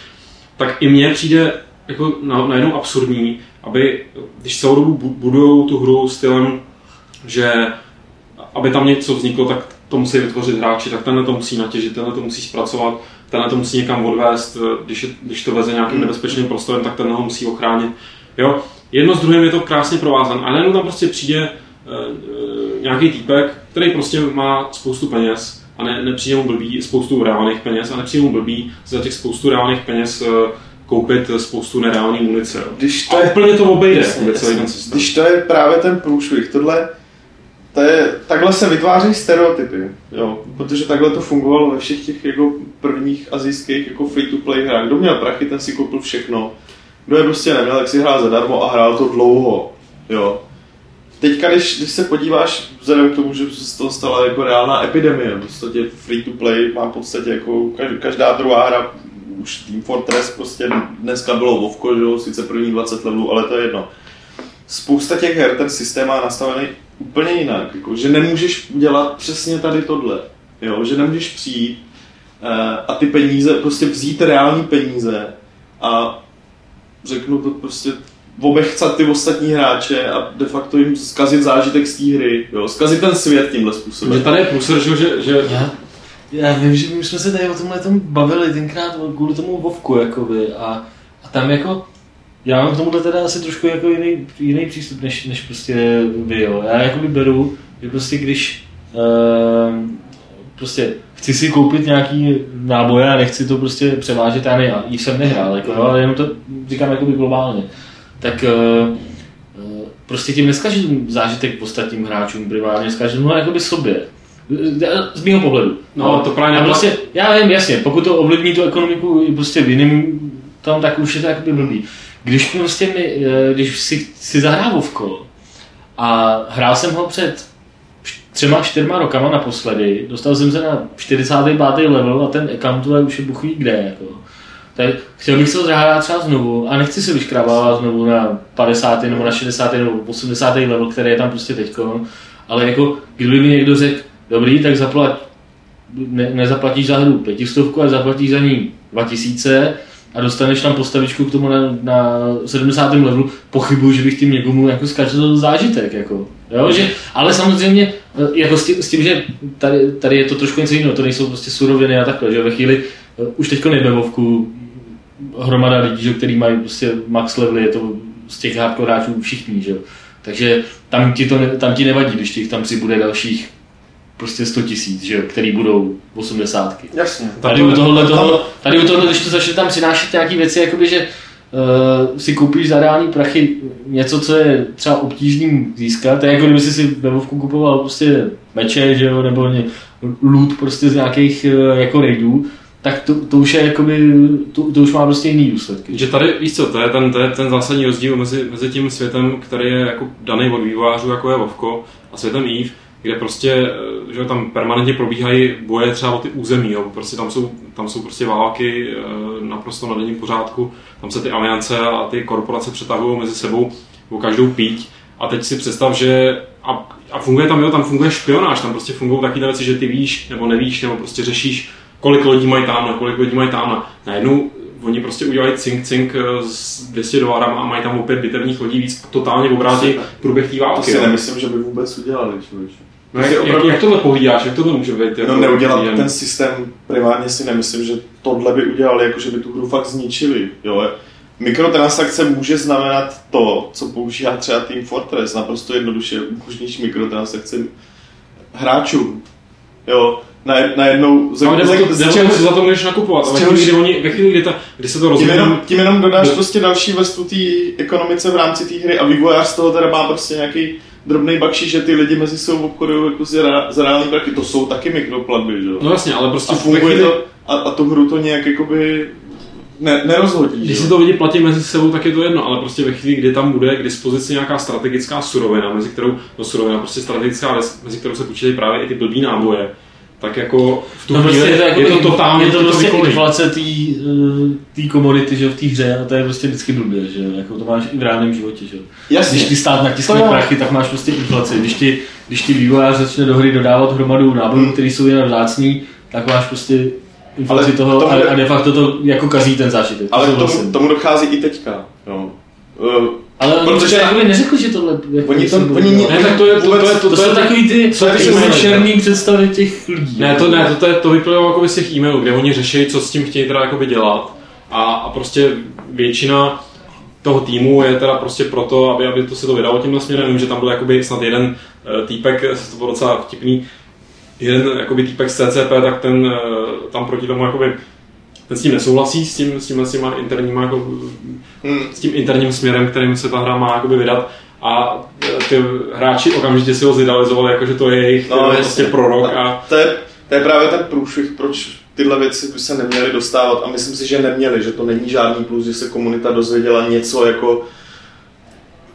Tak i mně přijde jako na, najednou absurdní, aby, když celou dobu bu- budujou tu hru stylem, že aby tam něco vzniklo, tak to musí vytvořit hráči, tak tenhle to musí natěžit, tenhle to musí zpracovat, tenhle to musí někam odvést, když, je, když to veze nějakým nebezpečným prostorem, tak tenhle ho musí ochránit. Jo? Jedno s druhým je to krásně provázané, a najednou tam prostě přijde e, e, nějaký týpek, který prostě má spoustu peněz a ne, nepřijde mu blbý spoustu reálných peněz a nepřijde mu blbý za těch spoustu reálných peněz e, koupit spoustu nereální munice. Když to A je, úplně to obejde, Jasně, celý ten systém. Když to je právě ten průšvih, tohle, to je, takhle se vytváří stereotypy, jo, protože takhle to fungovalo ve všech těch jako prvních azijských jako free-to-play hrách. Kdo měl prachy, ten si koupil všechno. Kdo je prostě neměl, tak si hrál zadarmo a hrál to dlouho, jo. Teďka, když, když se podíváš, vzhledem k tomu, že se z toho stala jako reálná epidemie, v podstatě free-to-play má v podstatě jako kaž- každá druhá hra, už Team Fortress prostě dneska bylo Vovko, že jo, sice první 20 levelů, ale to je jedno spousta těch her ten systém má nastavený úplně jinak, jako, že nemůžeš udělat přesně tady tohle, jo, že nemůžeš přijít uh, a ty peníze, prostě vzít reální peníze a řeknu to prostě obechcat ty ostatní hráče a de facto jim zkazit zážitek z té hry, jo, zkazit ten svět tímhle Že způsobem. tady je průser, že, že, že Já, vím, že my jsme se tady o tomhle tom bavili tenkrát kvůli tomu Vovku, jakoby, a, a tam jako, já mám k tomuhle teda asi trošku jako jiný, jiný přístup, než, než prostě vy, jo. Já jakoby beru, že prostě když uh, prostě chci si koupit nějaký náboje a nechci to prostě převážet, já ne, jí jsem nehrál, jako, jo, ale jenom to říkám jakoby globálně, tak uh, prostě tím neskažu zážitek ostatním hráčům primárně, zkažu no jakoby sobě. Z mého pohledu. No, to právě prostě, já vím, jasně, pokud to ovlivní tu ekonomiku i prostě v jiném tom, tak už je to jakoby blbý. Když prostě mi, eh, když si, si zahrál Vovko a hrál jsem ho před třema, čtyřma rokama naposledy, dostal jsem se na 45. level a ten account je už je buchví kde, jako. Tak chtěl bych se ho zahrát třeba znovu a nechci se vyškrabávat znovu na 50. nebo na 60. nebo 80. level, který je tam prostě teďko, ale jako kdyby mi někdo řekl, dobrý, tak zaplať, ne, nezaplatíš za hru pětistovku, ale zaplatíš za ní 2000 a dostaneš tam postavičku k tomu na, na 70. levelu, pochybuju, že bych tím někomu jako zkazil zážitek. Jako. Jo, že, ale samozřejmě jako s tím, s tím, že tady, tady je to trošku něco jiného, to nejsou prostě suroviny a takhle, že ve chvíli, eh, už teďko nejde Vovku hromada lidí, že, který mají prostě max levely, je to z těch hardcore hráčů všichni, že. Takže tam ti, to tam ti nevadí, když těch tam přibude dalších prostě 100 tisíc, že jo, který budou 80. Jasně. Tady u tohohle, toho, tady u tohohle, když to začne tam přinášet nějaké věci, jakoby, že uh, si koupíš za reální prachy něco, co je třeba obtížným získat, to je jako kdyby si si ve Vovku kupoval prostě meče, že jo, nebo ně, loot prostě z nějakých uh, jako raidů, tak to, to už je jakoby, to, to už má prostě jiný důsledky. Že tady, víš co, to je ten, to je ten zásadní rozdíl mezi, mezi tím světem, který je jako daný od vývojářů, jako je Vovko, a světem EVE, kde prostě, eh, že tam permanentně probíhají boje třeba o ty území, jo. Prostě tam jsou, tam jsou prostě války eh, naprosto na denním pořádku, tam se ty aliance a ty korporace přetahují mezi sebou o každou píť. A teď si představ, že a, a funguje tam, jo, tam funguje špionáž, tam prostě fungují takové věci, že ty víš nebo nevíš, nebo prostě řešíš, kolik lidí mají tam, kolik lidí mají tam. Najednou oni prostě udělají cink cink eh, s 200 dolarama a mají tam opět bitevních lodí víc a totálně obrátí průběh té války. To si nemyslím, že by vůbec udělali, člověče. No, jak, jak, jak, tohle povídáš, jak tohle může být? Jako No neudělat jen- ten systém, primárně si nemyslím, že tohle by udělali, jako že by tu hru fakt zničili. Jo? Mikrotransakce může znamenat to, co používá třeba Team Fortress, naprosto jednoduše umožníš mikrotransakce hráčům. Jo, na, najednou... No, ale z- čeho- co za to můžeš nakupovat. Ale chvíli, kdy, oni, ve chvíli, kdy, ta, kdy se to tím, rozvíjí, jenom, tím jenom dodáš Do- prostě další vrstvu té ekonomice v rámci té hry a vývojář z toho teda má prostě nějaký drobný bakší, že ty lidi mezi sebou obchodují jako za, reální prachy. To jsou taky mikroplatby, že jo? No jasně, ale prostě a funguje chvíli, to, a, a tu hru to nějak jakoby ne, nerozhodí. Když si to lidi platí mezi sebou, tak je to jedno, ale prostě ve chvíli, kdy tam bude k dispozici nějaká strategická surovina, mezi kterou, no surovina, prostě strategická věc, mezi kterou se počítají právě i ty blbý náboje, tak jako v tu No chvíli prostě je to, jako je to totálně je to prostě inflace té eh, komodity, že v té hře a to je prostě vždycky blbě, že jo, jako to máš i v reálném životě, že jo. Jasně. Když ti stát natiskne prachy, tak máš prostě inflaci. Když ti, když ti vývojář začne do hry dodávat hromadu nábojů, Hmm. které jsou jen vzácný, tak máš prostě inflaci Ale toho tomu- a, a, de facto to jako kazí ten zážitek. Ale To tomu, tomu dochází i teďka. Jo. Uh, ale oni protože- jakoby neřekli, že tohle jako Oni to- oni. Ne, tak to je, to, to, je, to, to, to, je, takový ty, to je černý představy těch lidí. Ne, to ne, to, to, je, to vyplývalo jako z těch e-mailů, kde oni řeší, co s tím chtějí teda jakoby dělat. A, a prostě většina toho týmu je teda prostě proto, aby, aby to se to vydalo tímhle směrem. Vím, že tam byl jakoby snad jeden uh, týpek, to bylo docela vtipný, jeden jakoby týpek z CCP, tak ten uh, tam proti tomu jakoby ten s tím nesouhlasí, s tím, s tímhle s těma interníma, jako, hmm. s tím interním směrem, kterým se ta hra má jakoby vydat. A eh, ty hráči okamžitě si ho zidealizovali, jako že to je jejich No, jasně. prostě prorok. A, To je, to je právě ten průšvih, proč tyhle věci by se neměly dostávat a myslím si, že neměly, že to není žádný plus, že se komunita dozvěděla něco jako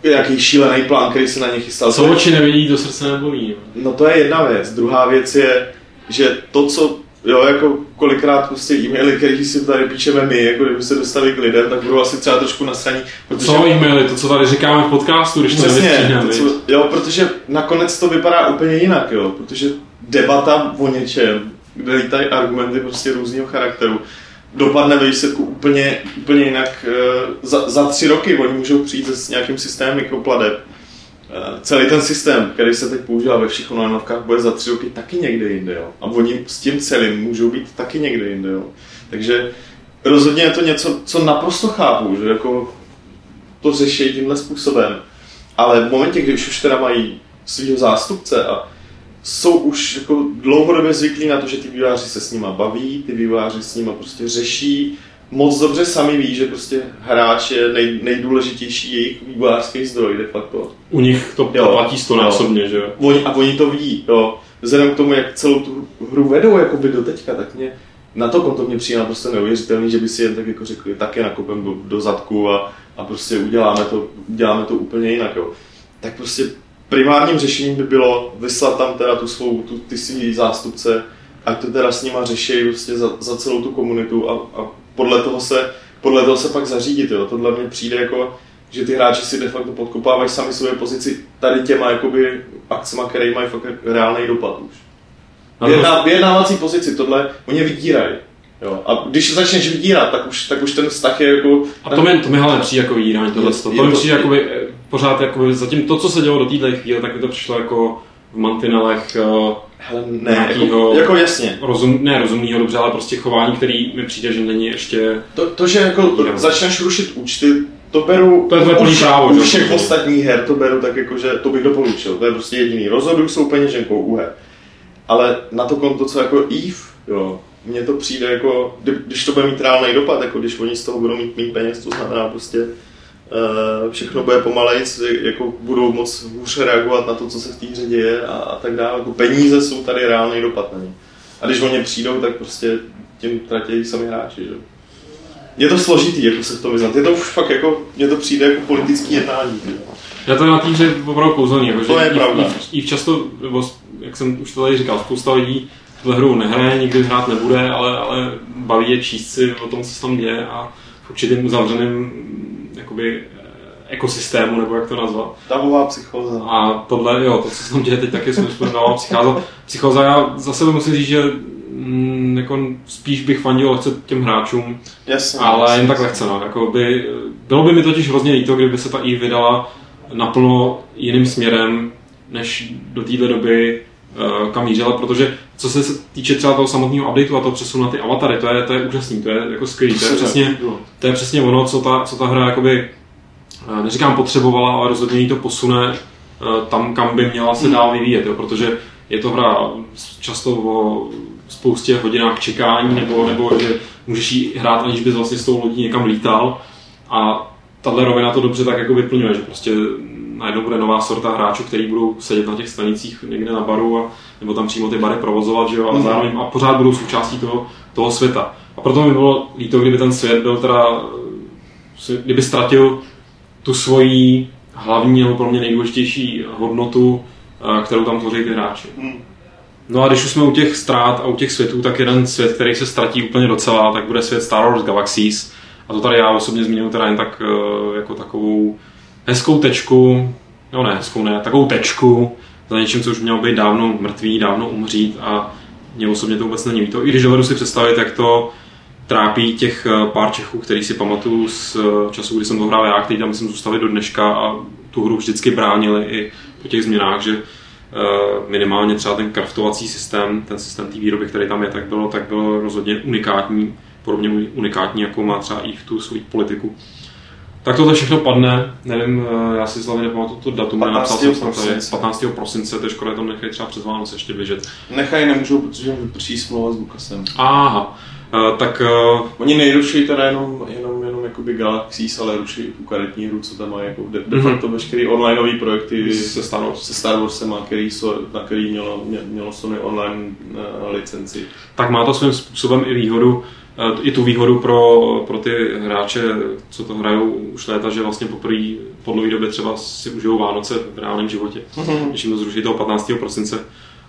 nějaký šílený plán, který se na ně chystal. Co oči nevidí, do srdce nebolí. No to je jedna věc. Druhá věc je, že to, co Jo, jako kolikrát prostě e-maily, které si tady píšeme my, jako kdyby se dostali k lidem, tak budou asi třeba trošku nasraní. Protože... Co e-maily, to, co tady říkáme v podcastu, když to Přesně, to, co, jo, protože nakonec to vypadá úplně jinak, jo, protože debata o něčem, kde lítají argumenty prostě různého charakteru, dopadne ve výsledku úplně, úplně jinak. Eh, Za, za tři roky oni můžou přijít s nějakým systémem mikropladeb. Eh, Celý ten systém, který se teď používá ve všech onlineovkách, bude za tři roky taky někde jinde. Jo. A oni s tím celým můžou být taky někde jinde. Jo. Takže rozhodně je to něco, co naprosto chápu, že jako to řeší tímhle způsobem. Ale v momentě, když už teda mají svého zástupce a jsou už jako dlouhodobě zvyklí na to, že ty vývojáři se s nima baví, ty vývojáři s nima prostě řeší, moc dobře sami ví, že prostě hráč je nej, nejdůležitější jejich vývojářský zdroj de facto. U nich to Jo. platí stonásobně, že jo. Oni, a oni to ví, jo. Vzhledem k tomu, jak celou tu hru vedou jakoby do teďka, tak mě na to konto mě přijde naprosto neuvěřitelný, že by si jen tak jako řekli, tak je nakopem do, do zadku a, a prostě uděláme to, uděláme to úplně jinak, jo. Tak prostě primárním řešením by bylo vyslat tam teda tu svou, tu, ty svý zástupce, ať to teda s nima řeší prostě za, za celou tu komunitu a, a podle toho se podle toho se pak zařídit, jo. Tohle mně přijde jako, že ty hráči si de facto podkopávají sami svoje pozici tady těma jakoby akcema, které mají fakt reálný dopad už. Vyjedná, vyjednávací pozici, tohle, oni je vydírají. Jo. A když začneš vydírat, tak už, tak už ten vztah je jako... A to mi, to mi ale přijde jako vydírání tohle. Je- To, to mi přijde jakoby, eh, pořád jakoby, zatím to, co se dělo do téhle chvíle, tak mi to přišlo jako v mantinelech eh, Hele, ne, Nějakýho- jako, jako jasně. rozum, ne rozumného dobře, ale prostě chování, který mi přijde, že není ještě... To, to že jako Jo. začneš rušit účty, to beru To je tvoje plný právo, u že? všech ostatních her, to beru tak jako, že to bych doporučil. To je prostě jediný. Rozhoduj jsou peněženkou u her. Ale na to konto, co jako Eve, jo, mně to přijde jako, kdy- když to bude mít reálný dopad, jako když oni z toho budou mít mít peněz, to znamená prostě všechno bude pomalejc, jako budou moc hůř reagovat na to, co se v té hře děje a, a tak dále. Jako peníze jsou tady reálný dopad na ně. A když oni přijdou, tak prostě tím tratějí sami hráči. Že? Je to složitý, jako se v tom vyznat. Je to už fakt jako, mně to přijde jako politický jednání. Já to na té hře opravdu kouzelný, jako, To že je i, pravda. I, i, často, nebo jak jsem už to tady říkal, spousta lidí tuhle hru nehraje, nikdy hrát nebude, ale, ale baví je číst si o tom, co se tam děje a v určitým uzavřeném jakoby, eh, ekosystému, nebo jak to nazvat. Davová psychoza. A tohle, jo, to, co se tam děje teď, taky jsem zpomínal psycháza. Psychoza, já za sebe musím říct, že mm, jako spíš bych fandil lehce těm hráčům, Jasně. ale jasně. jen tak lehce, no. Jako by, bylo by mi totiž hrozně líto, kdyby se ta i vydala naplno jiným směrem, než do téhle doby kam mířila, protože co se týče třeba toho samotného updateu a toho přesunu na ty avatary, to je, to je úžasný, to je jako skvělý, to je přesně, to je přesně ono, co ta, co ta hra jakoby, eh, neříkám potřebovala, ale rozhodně jí to posune eh, tam, kam by měla se dál vyvíjet, jo, protože je to hra často o spoustě hodinách čekání, nebo, nebo že můžeš jí hrát, aniž bys vlastně s tou lodí někam lítal. A tahle rovina to dobře tak jako vyplňuje, že prostě najednou bude nová sorta hráčů, který budou sedět na těch stanicích někde na baru a, nebo tam přímo ty bary provozovat, že jo, a, Mhm. zároveň, a pořád budou součástí toho, toho světa. A proto mi bylo líto, kdyby ten svět byl teda, kdyby ztratil tu svoji hlavní nebo pro mě nejdůležitější hodnotu, eh, kterou tam tvoří ty hráči. Hmm. No a když už jsme u těch ztrát a u těch světů, tak jeden svět, který se ztratí úplně docela, tak bude svět Star Wars Galaxies. A to tady já osobně zmíním teda jen tak eh, jako takovou hezkou tečku, no ne hezkou ne, takovou tečku za něčím, co už mělo být dávno mrtvý, dávno umřít a mě osobně to vůbec není líto. I když dovedu si představit, jak to trápí těch eh, pár Čechů, který si pamatuju z eh, času, kdy jsem to hrál já, který tam myslím zůstali do dneška a tu hru vždycky bránili i po těch změnách, že eh, minimálně třeba ten kraftovací systém, ten systém té výroby, který tam je, tak bylo, tak bylo rozhodně unikátní, podobně unikátní, jako má třeba i v tu svou politiku. Tak tohle všechno padne, nevím, eh, já si z hlavy nepamatuju to datum, 15. nenapsal jsem prosince. 15. prosince, to je škoda, to nechají třeba přes Vánoce ještě běžet. Nechaj nemůžou, protože vyprší smlouva s Lucasem. Aha, eh, tak eh, Oni nejruší teda jenom, jenom, jenom jakoby Galaxies, ale ruší i tu karetní hru, co tam má jako de, de Mhm. facto veškerý onlineový projekty se Star Wars. se Star Warsem, který, so, na který mělo, mě- mělo Sony online uh, licenci. tak má to svým způsobem i výhodu, i tu výhodu pro, pro ty hráče, co to hrajou už léta, že vlastně poprvé po dlouhé době třeba si užijou Vánoce v reálném životě, když jim to zruší toho 15. prosince.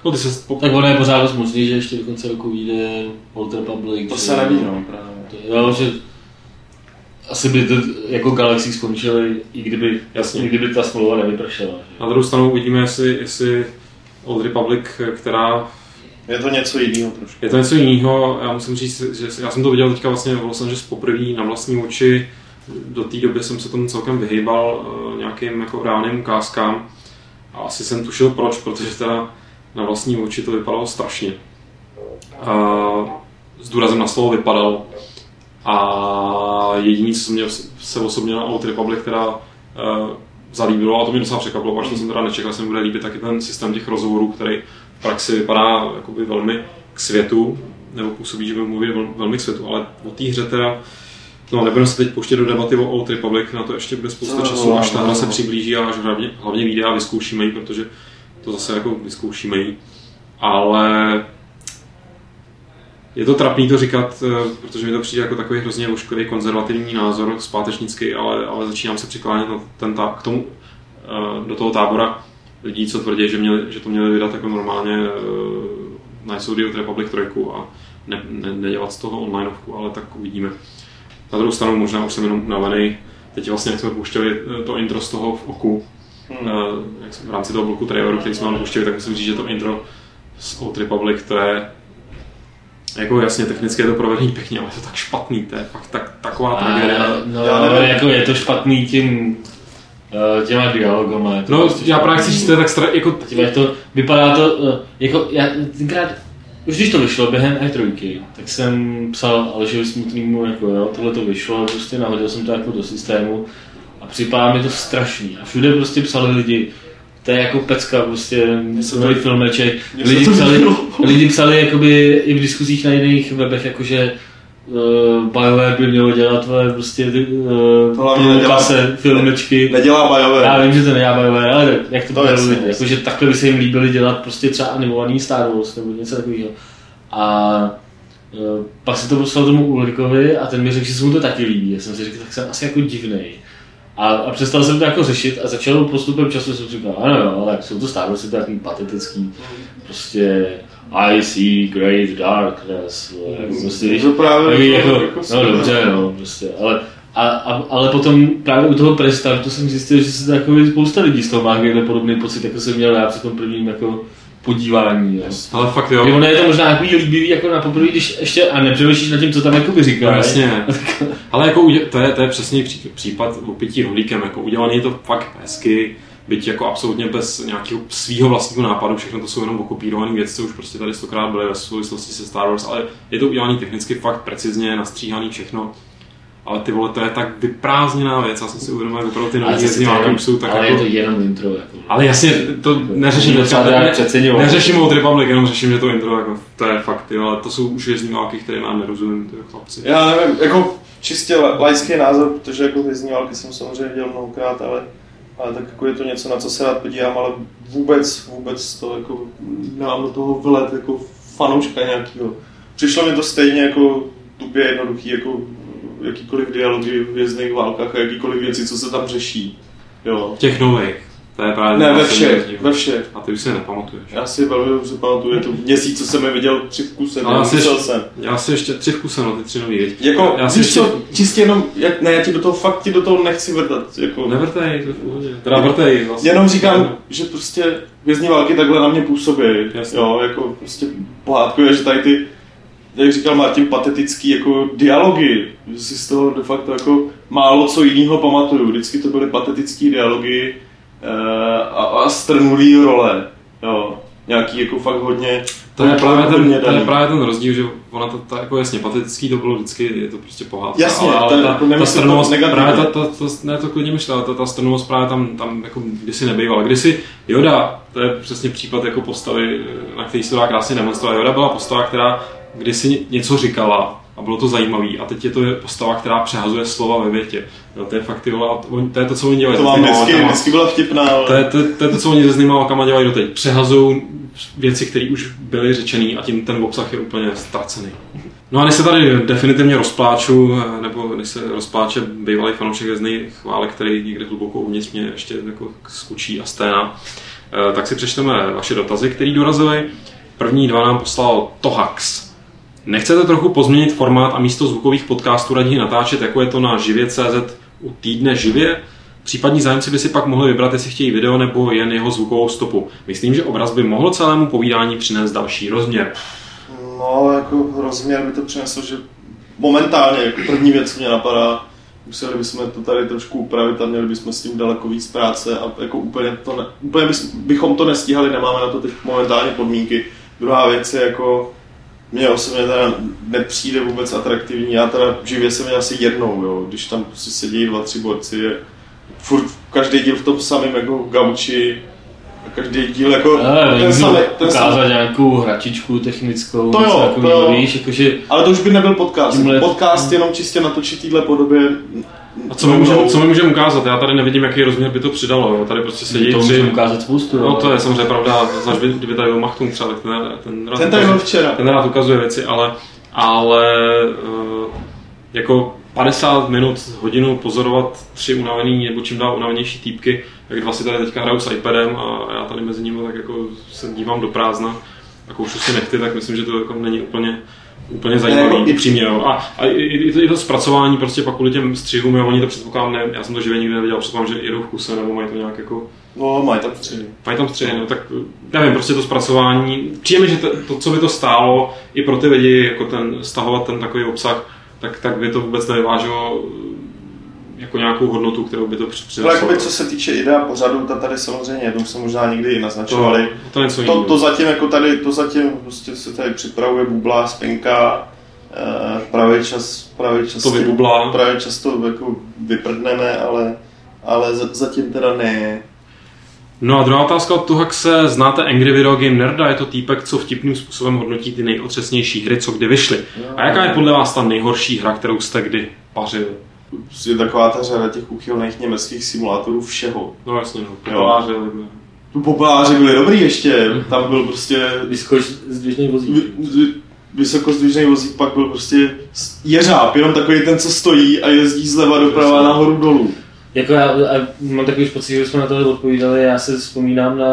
No, ty se po... Tak ono je pořád dost možný, že ještě do konce roku vyjde Old Republic. To že- se neví, no, právě. To- Jo, že asi by to jako Galaxy skončili, i kdyby, Jasně. i kdyby ta smlouva nevypršela. že? Na druhou stranu uvidíme, jestli, jestli Old Republic, která Je to něco jiného trošku. Je to něco jiného, já musím říct, že já jsem to viděl teďka vlastně v Los Angeles poprvé na vlastní oči. Do té doby jsem se tomu celkem vyhýbal eh, nějakým jako reálným ukázkám. A asi jsem tušil proč, protože teda na vlastní oči to vypadalo strašně. A s důrazem na slovo vypadal. A jediný, co mě se osobně na Old Republic teda uh, zalíbilo, a to mě docela překvapilo, až jsem teda nečekal, že se mi bude líbit taky ten systém těch rozhovorů, který v praxi vypadá jakoby velmi k světu, nebo působí, že by mluvit vel, velmi k světu, ale o té hře teda, no nebudeme se teď pouštět do debaty o Old Republic, na to ještě bude spousta No, času, až ta hra no. se přiblíží a až hlavně, hlavně vyjde a vyzkoušíme ji, protože to zase jako vyzkoušíme ji. Ale je to trapný to říkat, eh, protože mi to přijde jako takový hrozně ošklivý konzervativní názor, zpátečnický, ale, ale začínám se přiklánět na ten tá, k tomu, eh, do toho tábora lidí, co tvrdí, že, měli, že to měli vydat jako normálně uh, Nice Old Republic 3 a ne, ne, nedělat z toho onlineovku, ale tak uvidíme. Na druhou stranu možná už jsem jenom unavený. Teď vlastně, jak jsme pouštěli eh, to intro z toho v oku, Hmm. uh, jak jsme, v rámci toho bloku traileru, který jsme vám pouštěli, tak musím říct, že to intro z Old Republic, to je jako jasně, technicky je to provedený pěkně, ale je to tak špatný, to je fakt tak, taková tragédia. A, no, Já nevím. jako je to špatný tím eh, těma dialogama. je to No, prostě já právě chci říct, to je tak stra... jako... Tím, jak to vypadá to, eh, jako já tenkrát, už když to vyšlo během E3, tak jsem psal Alešovi Smutnýmu, jako jo, tohle to vyšlo, prostě nahodil jsem to jako do systému a připadá mi to strašný. A všude prostě psali lidi, to je jako pecka, prostě nový filmeček. Lidi psali, lidi psali jakoby i v diskuzích na jiných webech, jakože uh, BioWare by mělo dělat tvoje prostě ty, uh, To hlavně nedělá- klase filmečky. Nedělá bajové. Já vím, že to nedělá BioWare, ale tak, jak to, To to jasně, lidi. jasně. Jakože takhle by se jim líbili dělat prostě třeba animovaný Star Wars nebo něco takového. A uh, pak se to poslal tomu Ulrikovi a ten mi řekl, že se mu to taky líbí. Já jsem si řekl, tak jsem asi jako divnej. A, a přestal jsem to jako řešit a začal postupem času jsem si říkal, ano jo, ale jsou to Star Wars, je to takový patetický. Prostě I see great darkness. Jako prostě, když, To právě takový jako- no dobře, no, prostě, ale, a, a, ale potom právě u toho prestartu jsem zjistil, že se jako spousta lidí z toho má takovýhle podobný pocit, jako jsem měl já při tom prvním jako podívání. Jo. Ale fakt Jo. jo. Ono je to možná takový líbivý jako na poprvé, když ještě a nepřemýšlíš nad tím, co tam jako No, říká. jasně. Ale jako to je, to je přesně pří- případ opití rohlíkem. Jako udělaný je to fakt hezky, byť jako absolutně bez nějakého svého vlastního nápadu, všechno to jsou jenom okopírované věci, co už prostě tady stokrát byly ve souvislosti se Star Wars, ale je to udělané technicky fakt precizně, nastříhaný všechno. Ale ty vole, to je tak vyprázdněná věc, já jsem si uvědomil, jak opravdu ty nový jezdní už jsou tak ale jako... je to jenom intro. Jako. Ale jasně, to neřeším, To ne, neřeším Old Republic, jenom řeším, že to intro, jako, to je fakt, jo, ale to jsou už války, které nám nerozumím, ty chlapci. Já nevím, jako čistě la- laický názor, protože jako války jsem samozřejmě viděl mnohokrát, ale, ale tak jako je to něco, na co se rád podívám, ale vůbec, vůbec to jako nemám do toho vlet jako fanouška nějakého. Přišlo mi to stejně jako tupě jednoduchý, jako jakýkoliv dialogy v hvězdných válkách a jakýkoliv věci, co se tam řeší. Jo. Těch nových, to je právě Ne, ve všech, ve všech. A ty už si je nepamatuješ. Já si velmi dobře pamatuju, je to měsíc, co jsem je viděl tři v kuse, asi musel ještě- jsem. Já si ještě tři vkuse, no, ty tři nový, viď? Jako, já si ještě... čistě jenom, jak, ne, já ti do toho fakt ti do toho nechci vrtat, jako. Nevrtej, to je v pohodě. Teda vrtej, vlastně. Jenom říkám, že prostě vězní války takhle na mě působí. Jasně. Jo, jako prostě pohádku je, že tady ty, jak říkal Martin, patetický jako dialogy, že si z toho de facto jako málo co jiného pamatuju. Vždycky to byly patetické dialogy a, a strnulý role. Jo. Nějaký jako fakt hodně To je, právě ten, hodně to je právě ten rozdíl, že ona to, to jako jasně patetický to bylo vždycky, je to prostě pohádka. Jasně, ale, ale ta, jako ta strnulost, právě ta, ta, ta, ne to klidně myšle, ale ta, ta strnulost právě tam, tam jako kdysi nebývala. Kdysi Yoda, to je přesně případ jako postavy, na který se dá krásně demonstrovat. Yoda byla postava, která kdysi něco říkala a bylo to zajímavý a teď je to postava, která přehazuje slova ve větě. No, to je fakt vole, a to, to je to, co oni dělají. To mám vždycky, válkama. vždycky byla vtipná, ale... To je, to, to je to, co oni se znýma okama dělají doteď. Přehazují věci, které už byly řečené a tím ten obsah je úplně ztracený. No a než se tady definitivně rozpláču, nebo než se rozpláče bývalý fanoušek hvězdných chválek, který někde hluboko uvnitř mě ještě jako skučí a sténa, eh, tak si přečteme vaše dotazy, které dorazily. První dva nám poslal Tohax. Nechcete trochu pozměnit formát a místo zvukových podcastů raději natáčet, jako je to na živě.cz u týdne živě? Případní zájemci by si pak mohli vybrat, jestli chtějí video nebo jen jeho zvukovou stopu. Myslím, že obraz by mohl celému povídání přinést další rozměr. No, jako rozměr by to přineslo, že momentálně jako první věc, co mě napadá, museli bychom to tady trošku upravit a měli bychom s tím daleko víc práce a jako úplně, to ne, úplně bychom to nestíhali, nemáme na to teď momentálně podmínky. Druhá věc je jako, mně osobně teda nepřijde vůbec atraktivní, já teda živě jsem měl asi jednou, jo, když tam prostě sedí dva, tři borci, je furt každý díl v tom samém jako gauči, a každý díl jako Ale ten samý, ten samý, ukázat nějakou hračičku technickou, To jo, to jo. víš, jakože Ale to už by nebyl podcast. Tímhle- Podcast jenom čistě natočit téhle podobě. A co my můžeme, co my můžeme ukázat? Já tady nevidím, jaký rozměr by to přidalo. Jo. Tady prostě sedí to tři... můžeme ukázat spoustu. No to je samozřejmě pravda, zvlášť by- kdyby tady byl Machtung třeba, tak ten, ten, rád Ten tady byl ukazuje- včera. ten rád ukazuje věci, ale, ale eh, jako 50 minut, hodinu pozorovat tři unavený nebo čím dál unavenější týpky, jak dva si tady teďka hrajou s iPadem a já tady mezi nimi tak jako se dívám do prázdna a koušu si nechty, tak myslím, že to jako není úplně úplně zajímavý, jako upřímně, jo. A, a i, i, to, i, to, zpracování prostě pak kvůli těm střihům, jo, oni to předpokládám, ne, já jsem to živě nikdy neviděl, předpokládám, že jedou v kuse, nebo mají to nějak jako No, mají tam středy. Mají tam střihy, no tak nevím, prostě to zpracování. Přijde mi, že to, to, co by to stálo i pro ty lidi, jako ten, stahovat ten takový obsah, tak, tak by to vůbec nevyváželo jako nějakou hodnotu, kterou by to Ale přineslo. jakoby, co se týče idea pořadu, ta tady samozřejmě, to už jsme možná někdy i to, naznačovali. to To, jiného. to zatím jako tady, to zatím prostě se tady připravuje bubla, spinka, eh, pravý čas, pravý čas, To vybublá. pravý čas to jako vyprdneme, ale, ale za- zatím teda ne. No a druhá otázka od Tuhaxe. Znáte Angry Video Game Nerda? Je to týpek, co vtipným způsobem hodnotí ty nejotřesnější hry, co kdy vyšly. A jaká je podle vás ta nejhorší hra, kterou jste kdy pařili? Je taková ta řada těch úchylných německých simulátorů všeho. No jasně, no. Jo. Populáře, takhle. Tu populáři byli dobrý ještě, tam byl prostě dvěžnej vozík. vy- vy- vysokozdvižný vozík, pak byl prostě jeřáb, jenom takový ten, co stojí a jezdí zleva doprava nahoru dolů. Jako já, a mám takový pocit, že jsme na to odpovídali, já se vzpomínám na,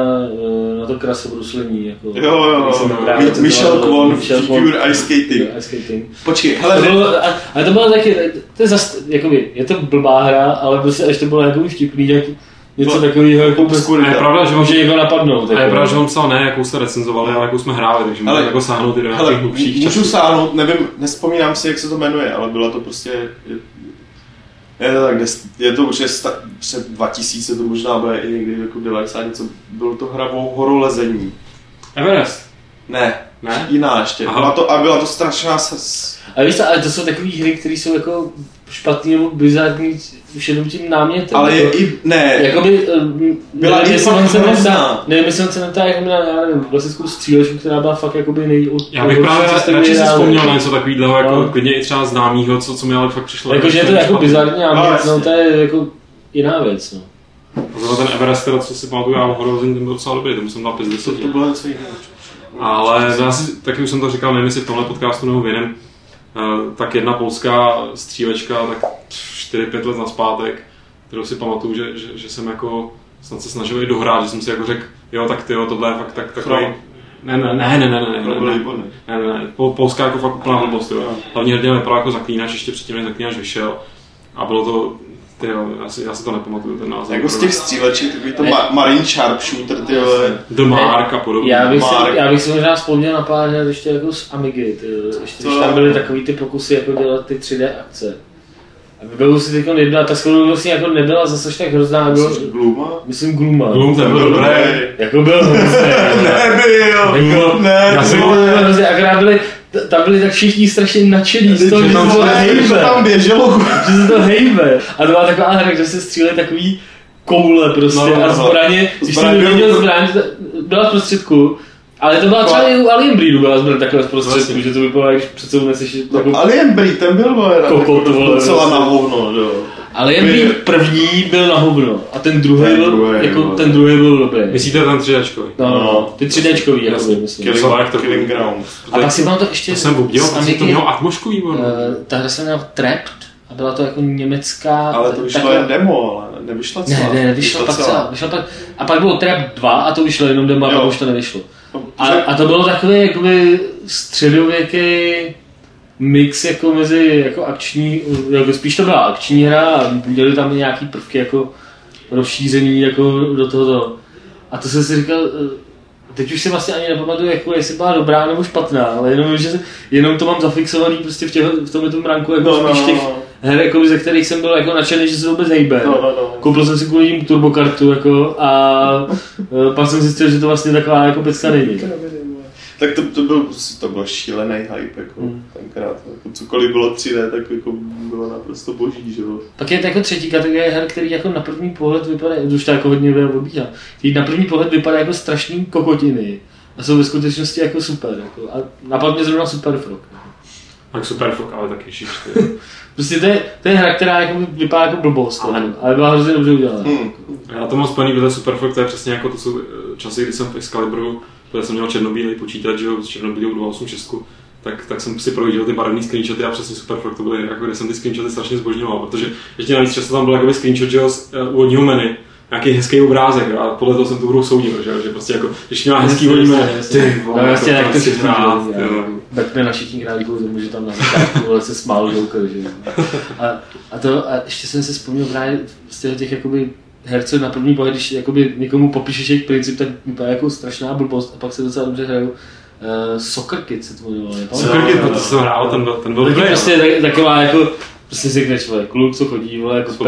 eh, na to krasobruslení. Jako, Jo, jo, jo. Michel Kwon. Figure Ice Skating. Ice skating. Počkej, To hele, bylo, a, ale to bylo taky, to je zas, jakoby, je to blbá hra, ale prostě až to bylo jako vtipný, jak něco takového, jako obskurita. A je pravda, že může někoho napadnout. a je jako. pravda, že on psal ne, jakou jste recenzovali, ale jakou jsme hráli, takže Ale- můžeme jako sáhnout i do nějakých hlubších můžu časů. sáhnout, nevím, nespomínám si, jak se to jmenuje, ale byla to prostě, je, je to tak, des- je to určitě sta, před 2000, to možná bude i někdy jako 90 něco, bylo to hra o horolezení. Everest. Ne, Ne? jiná ještě. Aha. Byla to, a byla to strašná s, Ale víš ale to jsou takové hry, které jsou jako špatný nebo bizarní už jenom tím námětem. ale je jako, i, ne, Jakoby, um, Byla nevím, i fakt se hrozná. neptá, nevím, jestli on se neptá jako na, já nevím, klasickou střílečku, která byla fakt jakoby nej... Já bych právě radši si vzpomněl na něco takového, jako No. klidně i třeba známýho, co, co mi ale fakt přišlo. Jakože je to jako špatný. bizarní No, námět, jasně. no to je jako jiná věc, no. Zrovna ten Everest, teda, co si pamatuju, já o horození, ten byl docela dobrý, tomu jsem dal 5 z 10. to, to bylo něco jiného. Ale já si, taky už jsem to říkal, nevím jestli v tomhle podcastu nebo v jiném, eh, tak jedna polská střílečka, tak 4-5 let naspátek, kterou si pamatuju, že, že, že jsem jako snad se snažil i dohrát, že jsem si jako řekl, jo, tak ty jo, tohle je fakt tak, takový... Ne, ne, ne, ne, ne, ne, ne, ne, ne, ne, ne, Pol, Polská jako fakt úplná blbost, jo. Hlavně hrdina vypadal jako zaklínač, ještě předtím, než zaklínač vyšel. A bylo to, ty jo, já si, já si to nepamatuju, ten název. Jako z těch stříleček, takový to ma- Marine Sharpshooter, ty vole. The Mark a podobně. Já bych, si, Mark. já bych si možná vzpomněl na pár her ještě jako z Amigy, ty, ještě, když To- tam byly takový ty pokusy jako dělat ty 3D akce. A vybavu si teď jedna, ta skoro vlastně jako nebyla zase až tak hrozná, bylo, Gluma? myslím Gluma. Gloom, ten byl dobrý. Jako byl hrozný. Nebyl! Jako- Ne, Já to jsem- bylo- Byl hrozný, akorát byli, t- tam byli tak všichni strašně nadšení z toho, že se to hejbe. tam běželo. Že se to hejbe. A to byla taková hra, kde se stříleli takový koule prostě No, no, a no. zbraně, když byl- viděl zbraň, byla v prostředku, ale to byla třeba i u Alien Breedu byla zbraň takhle v prostředku, Vlastně. že to vypadá, když před sebou neseš. No, Alien Breed, ten byl vole, Kokot, jako vole, docela prostě. na hovno, jo. Alien Byl- Breed první byl na hovno a ten druhý Ten byl, druhý, jako, vole. ten druhý byl dobrý. Myslíte ten 3Dčkový? No, no, No. ty 3Dčkový, jako Jasně. myslím. Killing- Killing, Killing- Killing Ground. A pak si mám to ještě To jsem z protože to mělo atmošku výbornou. eh, ta hra se jmenovala Trapped a byla to jako německá... Ale to vyšlo jen demo, ale nevyšla celá. Ne, ne, nevyšla pak celá. Vyšla pak, a pak bylo Trap 2 a to vyšlo jenom demo a pak už to nevyšlo. A, Že- a to bylo takový jakoby středověký mix jako mezi jako akční, jako spíš to byla akční hra a měli tam i nějaký prvky jako rozšířený jako do toho. A to jsem si říkal, eh, teď už si vlastně ani nepamatuju, jako jestli byla dobrá nebo špatná, ale jenom, že jenom to mám zafixovaný prostě v, těch, v tomhle tom ranku jako No, no, spíš těch no. her, jako, ze kterých jsem byl jako nadšený, že se to vůbec hejbe. No, no, no. Koupil jsem si kvůli ním turbokartu jako, a e, pak jsem zjistil, že to vlastně taková jako pecka není. Tak to, to byl prostě, to byl šílený hype, jako Hmm. tenkrát. Jako cokoliv bylo 3D, tak jako bylo naprosto boží, že jo. Pak je to jako třetí kategorie her, který jako na první pohled vypadá, už to jako hodně obíhá, který na první pohled vypadá jako strašný kokotiny. A jsou ve skutečnosti jako super. Jako. A napadl mě zrovna Super Frog. Tak super fok, ale taky šiš. Prostě to je, to je hra, která jako vypadá jako blbost, ale, ale byla hrozně dobře udělaná. Hmm. Já to mám spojený, protože super fok, to je přesně jako to jsou časy, kdy jsem v Excaliburu, protože jsem měl černobílý počítač, že jo, s černobílou 286, tak, tak jsem si projížděl ty barevné screenshoty a přesně Superfrog to byly, jako kde jsem ty screenshoty strašně zbožňoval, protože ještě navíc často tam byl jakoby screenshot, že jo, z uh, úvodního menu, nějaký hezký obrázek a podle toho jsem tu hru soudil, že, že prostě jako, když měla hezký Jasně, jasně, jasně. ty vole, No jasně, to tak to chci všichni hrát. Batman na všichni hráli kvůli tomu, že tam na začátku vole, se smál Joker, že jo. a, a, to, a ještě jsem si vzpomněl právě z těch, těch jakoby herců na první pohled, když jakoby někomu popíšeš jejich princip, tak vypadá jako strašná blbost a pak se docela dobře hrajou. Uh, Soccer Kid se to jmenovalo? Soccer Kid, to jsem hrál, ten byl, ten byl Taky dobrý, prostě no. tak, taková jako prostě si řekneš, vole, kluk, co chodí, vole, jako S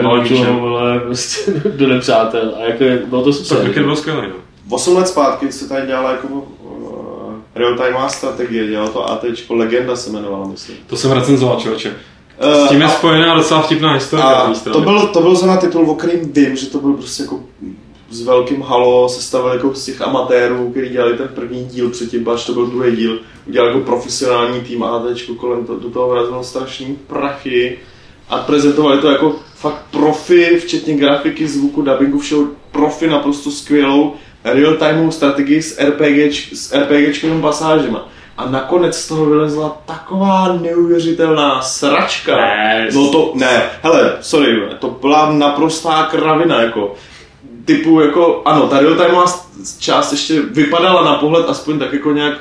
vole, prostě do nepřátel. A jako je, bylo to Tak super. cricket byl skvělý, no. 8 let zpátky se tady dělala jako uh, real-timeová strategie, dělalo to AT, Legenda se jmenovala, myslím. To jsem recenzoval, člověče. Eh, S tím je a- spojená docela vtipná historie. A to byl, to byl zrovna titul, o kterým vím, že to byl prostě jako s velkým halo, sestavil jako z těch amatérů, který dělali ten první díl předtím, až to byl druhý díl, udělal jako profesionální tým a AT kolem to, do toho vrazilo strašný prachy a prezentovali to jako fakt profi, včetně grafiky, zvuku, dubbingu, všeho profi, naprosto skvělou real-timeovou strategii s, RPG, s RPGčkovým pasážema. A nakonec z toho vylezla taková neuvěřitelná sračka. Ne, No to, ne, hele, sorry, to byla naprostá kravina, jako typu, jako, ano, ta real-timeová část ještě vypadala na pohled aspoň tak jako nějak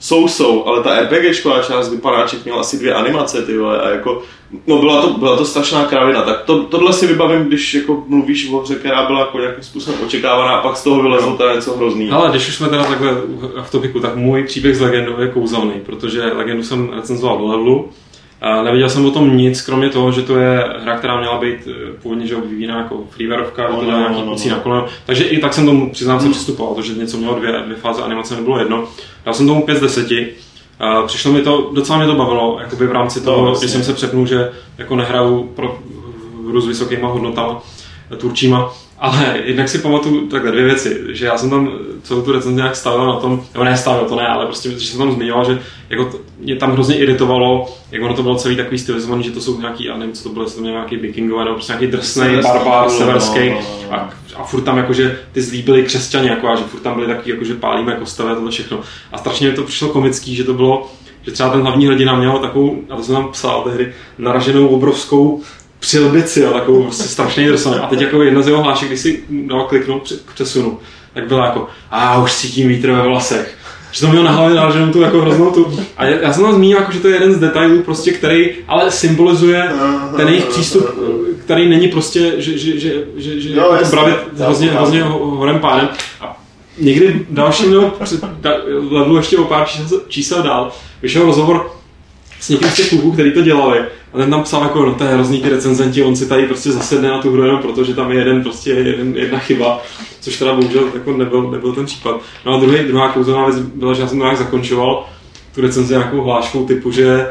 sou-sou, ale ta RPGčková část vypadáček měla asi dvě animace, ty vole, a jako, no byla to, byla to strašná kravina, tak to, tohle si vybavím, když jako mluvíš o hře, která byla jako nějakým způsobem očekávaná a pak z toho vylezlo teda něco hrozný. Ale když už jsme teda takhle v topiku, tak můj příběh s legendou je kouzelný, protože legendu jsem recenzoval do levelu. A neviděl jsem o tom nic, kromě toho, že to je hra, která měla být eh, původně že vyvíjená jako freewareovka, No, no, no, nějaký no, no. na koleno. Takže i tak jsem tomu, přiznám se, přistupoval, to, že něco mělo dvě, dvě fáze animace, nebylo jedno. Dal jsem tomu 5 z 10. A přišlo mi to, docela mě to bavilo, jakoby v rámci toho, No, no, jasně. když jsem se přepnul, že jako nehraju pro hru s vysokýma hodnotama, turčíma, ale jednak si pamatuju takhle dvě věci, že já jsem tam celou tu recenzi nějak stavil na tom, nebo ne stavil, to ne, ale prostě, že jsem tam zmiňoval, že jako to, mě tam hrozně iritovalo, jak ono to bylo celý takový stylizovaný, že to jsou nějaký, já nevím, co to bylo, jestli to měl nějaký vikingové, nebo prostě nějaký drsný barbar, no, severský, no, no, no. a, a furt tam jakože ty zlí byli křesťani, jako, a že furt tam byli taky, jakože pálíme kostely a tohle všechno. A strašně mi to přišlo komický, že to bylo, že třeba ten hlavní hrdina měl takovou, a to jsem tam psal tehdy, naraženou obrovskou přilbici, jo, takovou prostě strašně drsnou. A teď jako jedna z jeho hlášek, když si dal kliknout k přesunu, tak byla jako, a už cítím vítr ve vlasech. Že to měl na hlavě naraženou tu jako hroznou tu. A já, já jsem tam zmínil, jako, že to je jeden z detailů, prostě, který ale symbolizuje ten jejich přístup, který není prostě, že, že, že, že, že Jo, jako to bravit hrozně, hrozně ho- horem pádem. A někdy dalším nebo před da- levelu ještě o pár čísel, čísel dál vyšel rozhovor s někým z těch kluků, který to dělali. A ten tam psal jako, no to je hrozný ty recenzenti, on si tady prostě zasedne na tu hru jenom proto, že tam je jeden, prostě jeden, jedna chyba, což teda bohužel jako nebyl, nebyl ten případ. No a druhý, druhá kouzelná věc byla, že já jsem to nějak zakončoval tu recenzi nějakou hláškou typu, že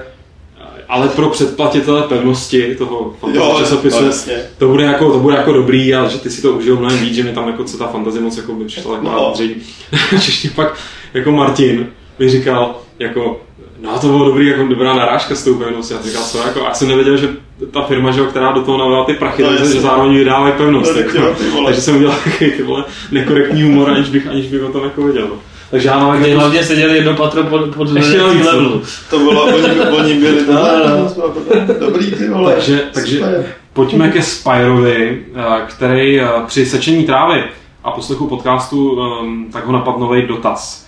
ale pro předplatitele pevnosti toho Jo, časopisu, no, jasně. to bude, jako, to bude jako dobrý a že ty si to užijou mnohem víc, že mi tam jako co ta fantazie moc jako by přišla taková No. dřív. Pak jako Martin mi říkal, jako, no to bylo dobrý, jako dobrá narážka s tou pevností. Já jsem říkal, co, jako, já jsem nevěděl, že ta firma, že, jo, která do toho nalila ty prachy, No, no, jasně. že zároveň vydávají pevnost. No, tak jako. jo, takže jsem udělal takový ty vole nekorektní humor, aniž bych, aniž bych o tom jako věděl. No. Takže já mám jako, hlavně seděli jedno patro pod, pod Ještě navíc, no. levelu. To bylo, oni, oni byli No, no. dobrý ty vole. Takže, takže Super. pojďme ke Spyrovi, eh, který eh, při sečení trávy a poslechu podcastu ehm, tak ho napadl nový dotaz.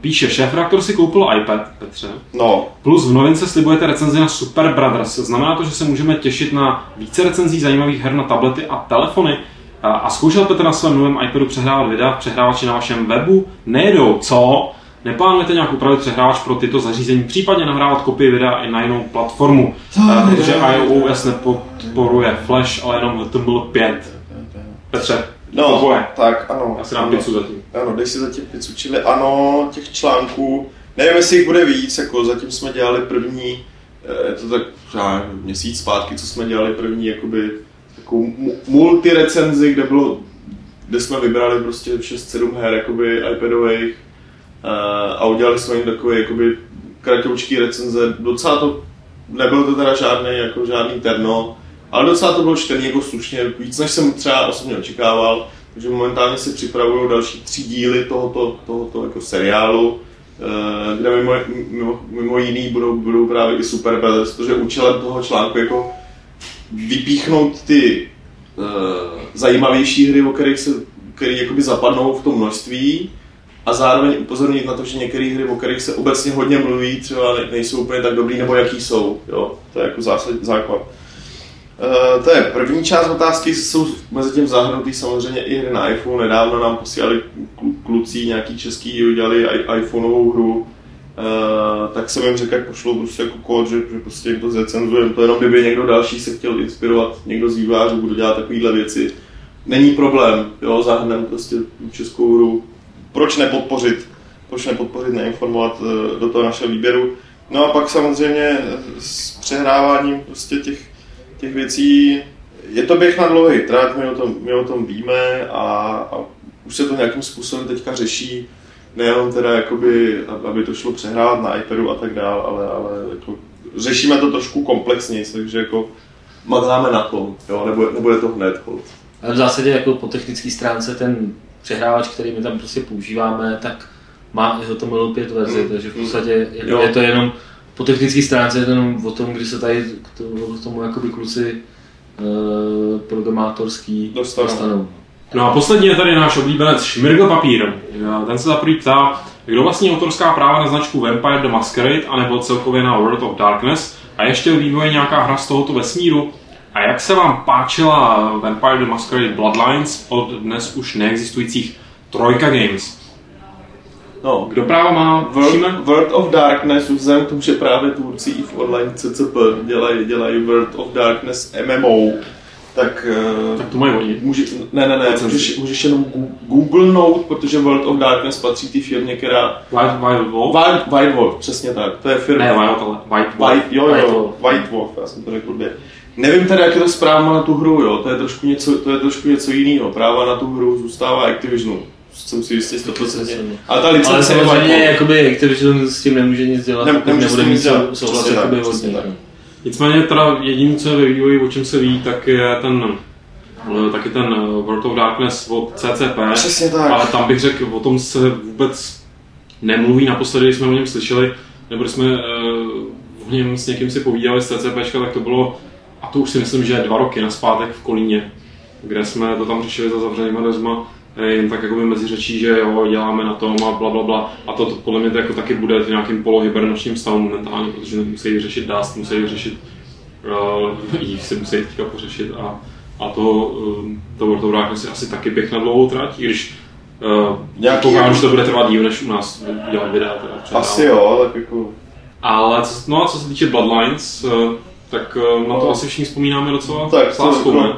Píše, šéf-reaktor si koupil iPad, Petře, No, plus v novince slibujete recenzi na Super Brothers. Znamená to, že se můžeme těšit na více recenzí zajímavých her na tablety a telefony? A, a zkoušel Petr na svém novém iPadu přehrávat videa v přehrávači na vašem webu? Nejedou, co? Neplánujete nějak upravit přehrávač pro tyto zařízení, případně nahrávat kopii videa i na jinou platformu? Eh, protože iOS nepodporuje Flash, ale jenom HTML5. Petře, no, tak ano. já si dám pizzu zatím. Ano, dej si zatím pizzu, čili ano, těch článků, nevím, jestli jich bude víc, jako zatím jsme dělali první, eh, je to tak nevím, měsíc zpátky, co jsme dělali první, jakoby, takovou mu- multirecenzi, kde bylo, kde jsme vybrali prostě 6-7 her, jakoby iPadových eh, a udělali jsme jim takové, jakoby, kratoučký recenze, docela to, nebylo to teda žádný, jako žádný terno, ale docela to bylo čtený jako slušně, víc než jsem třeba osobně očekával, takže momentálně si připravují další tři díly tohoto, tohoto jako seriálu, eh, kde mimo, mimo, mimo jiný budou, budou právě i Super Brothers, protože účelem toho článku jako vypíchnout ty uh, zajímavější hry, o kterých se, který jakoby zapadnou v tom množství a zároveň upozornit na to, že některé hry, o kterých se obecně hodně mluví, třeba ne- nejsou úplně tak dobrý, nebo jaký jsou. Jo? To je jako základ. Uh, to je první část otázky, jsou mezi tím zahrnutý samozřejmě i na iPhone. Nedávno nám posílali klu- kluci nějaký český, udělali iPhoneovou hru, Uh, tak jsem jim řekl, jak pošlou prostě jako kód, že, že prostě jim to zrecenzujeme, to jenom kdyby někdo další se chtěl inspirovat, někdo z vývářů, budu dělat takovéhle věci. Není problém, jo, zahrneme prostě českou hru. Proč nepodpořit? Proč nepodpořit, neinformovat uh, do toho našeho výběru? No a pak samozřejmě s přehráváním prostě těch, těch věcí, je to běh na dlouhý trať, my o tom, my o tom víme a, a už se to nějakým způsobem teďka řeší nejenom teda jakoby, aby to šlo přehrát na iPadu a tak dál, ale, ale jako řešíme to trošku komplexněji, takže jako makáme na tom, jo, nebude, nebude to hned. Hold. Ale v zásadě jako po technické stránce ten přehrávač, který my tam prostě používáme, tak má i HTML 5 verzi, mm. takže v podstatě jako je to jenom po technické stránce je to jenom o tom, kdy se tady k tomu, k tomu jakoby kluci uh, programátorský dostanou. dostanou. No a poslední je tady náš oblíbenec Šmirgl Papír. Ten se za ptá, kdo vlastní autorská práva na značku Vampire the Masquerade anebo celkově na World of Darkness a ještě v vývoji nějaká hra z tohoto vesmíru? A jak se vám páčila Vampire the Masquerade Bloodlines od dnes už neexistujících Trojka Games? No, kdo práva má? World, World of Darkness, vzhledem k tomu, že právě tvůrci i v online CCP dělají, dělají World of Darkness MMO, tak, eh, tak to mají oni. Může, ne, ne, ne, můžeš, můžeš jenom Google Note, protože World of Darkness patří té firmě, která... White, White Wolf? White, White Wolf, přesně tak. To je firma... Ne, White, ale White Wolf. White, jo, jo, Wolf. White Wolf, já jsem to řekl blbě. Nevím teda, jak je to zpráva na tu hru, jo, to je trošku něco, to je trošku něco jiného. Práva na tu hru zůstává Activisionu. Jsem si jistý 100%. Ale ta licence Ale samozřejmě, jakoby Activision s tím nemůže nic dělat, ne, nemůže nebude mít souhlas jakoby Nicméně teda jediné, co je ve vývoji, o čem se ví, tak je ten taky ten eh, World of Darkness od CCP. Přesně tak. Ale tam bych řekl, o tom se vůbec nemluví. Naposledy, když jsme o něm slyšeli, nebo když jsme uh, o něm s někým si povídali z CCP, tak to bylo, a to už si myslím, že dva roky na zpátek v Kolíně, kde jsme to tam řešili za zavřenýma dveřma, eh, jen tak jako mezi řečí, že jo, děláme na tom a bla, bla, bla. A to, to podle mě to jako taky bude v nějakém polohibernačním stavu momentálně, protože musí řešit Dust, musí řešit uh, Eve si musí teďka pořešit a a to, um, to World of Darkness je asi taky běh na dlouhou trať, i když uh, koukám, že to bude trvat díl, než u nás dělat videa. Teda asi jo, tak jako... Ale co, no a co se týče Bloodlines, uh, tak uh, na to no. asi všichni vzpomínáme docela tak, to, jako,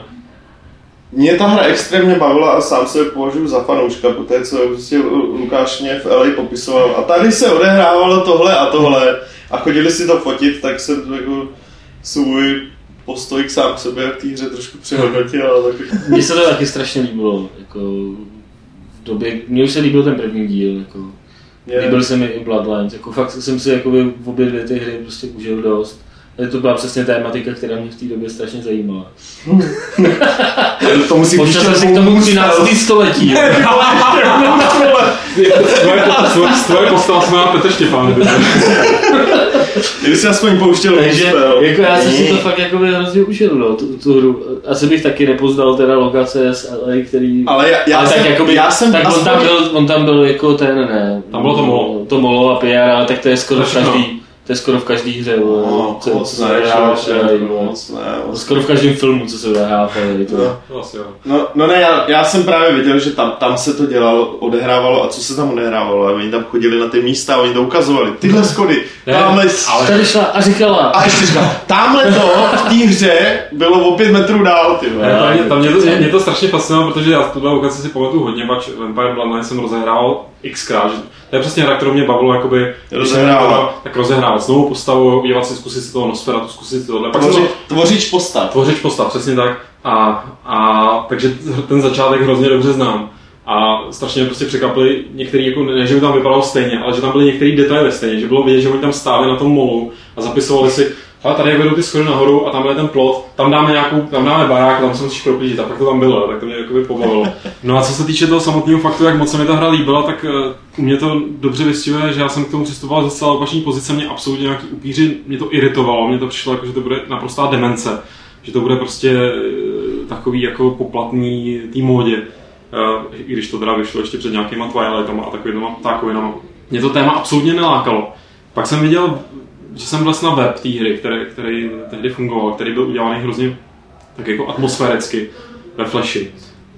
mě ta hra extrémně bavila a sám se považuji za fanouška, po té, co prostě Lukáš mě v LA popisoval. A tady se odehrávalo tohle a tohle a chodili si to fotit, tak jsem jako svůj postoj k sám sobě v té hře trošku přehodnotil. Ale tak... Mně se to taky strašně líbilo. Jako v době, mně už se líbil ten první díl. Jako, yeah. Líbil se mi i Bloodlines. Jako, fakt jsem si jako v obě dvě ty hry prostě užil dost. To byla přesně tématika, která mě v té době strašně zajímala. to musí být si k tomu 13. století. Tvoje postava se jmenuje Petr Štěpán. Kdyby si aspoň pouštěl Takže, jako já jsem si to fakt jako hrozně užil, no, tu, tu, hru. Asi bych taky nepoznal teda lokace z LA, který... Ale já, já ale jsem, tak, jakoby, já jsem tak aspoň... on, tam byl, on tam byl jako ten, ne... Tam bylo to molo. To molo a PR, ale tak to je skoro každý to je skoro v každé hře, no, co, co se odehrává v moc ne, moc Skoro v každém filmu, co se odehrává no, no, no, ne, já, já, jsem právě viděl, že tam, tam se to dělalo, odehrávalo a co se tam odehrávalo. A oni tam chodili na ty místa a oni to ukazovali. Tyhle schody, ne, tamhle... Ale... Tady šla a říkala. A ještě říkala, tamhle to v té hře bylo o pět metrů dál, ty ne, tam, mě, tam mě, to, mě, mě to strašně fascinovalo, protože já tuhle lokaci si pamatuju hodně, pač Vampire Bloodline jsem rozehrál xkrát, to je přesně hra, kterou mě bavilo, jakoby, rozehrávat. tak rozehrávat znovu postavu, udělat si, zkusit si toho Nosferatu, zkusit si tohle. Tvoři, tvořič postav. Tvořič postav, přesně tak. A, a takže ten začátek hrozně dobře znám. A strašně mě prostě překvapili některý, jako ne, že by tam vypadalo stejně, ale že tam byly některé detaily stejně, že bylo vidět, že oni tam stáli na tom molu a zapisovali si, ale tady vedou ty schody nahoru a tam je ten plot, tam dáme nějakou, tam dáme barák, tam se musíš proplížit a pak to tam bylo, tak to mě jakoby pobavilo. No a co se týče toho samotného faktu, jak moc se mi ta hra líbila, tak uh, mě to dobře vystihuje, že já jsem k tomu přistupoval ze celé opačné pozice, mě absolutně nějaký upíři, mě to iritovalo, mě to přišlo jako, že to bude naprostá demence, že to bude prostě uh, takový jako poplatný té módě. Uh, i když to teda vyšlo ještě před nějakýma Twilightama a takovýma ptákovinama. Mě to téma absolutně nelákalo. Pak jsem viděl že jsem vlastně na web té hry, který, který tehdy fungoval, který byl udělaný hrozně tak jako atmosféricky ve Flashi.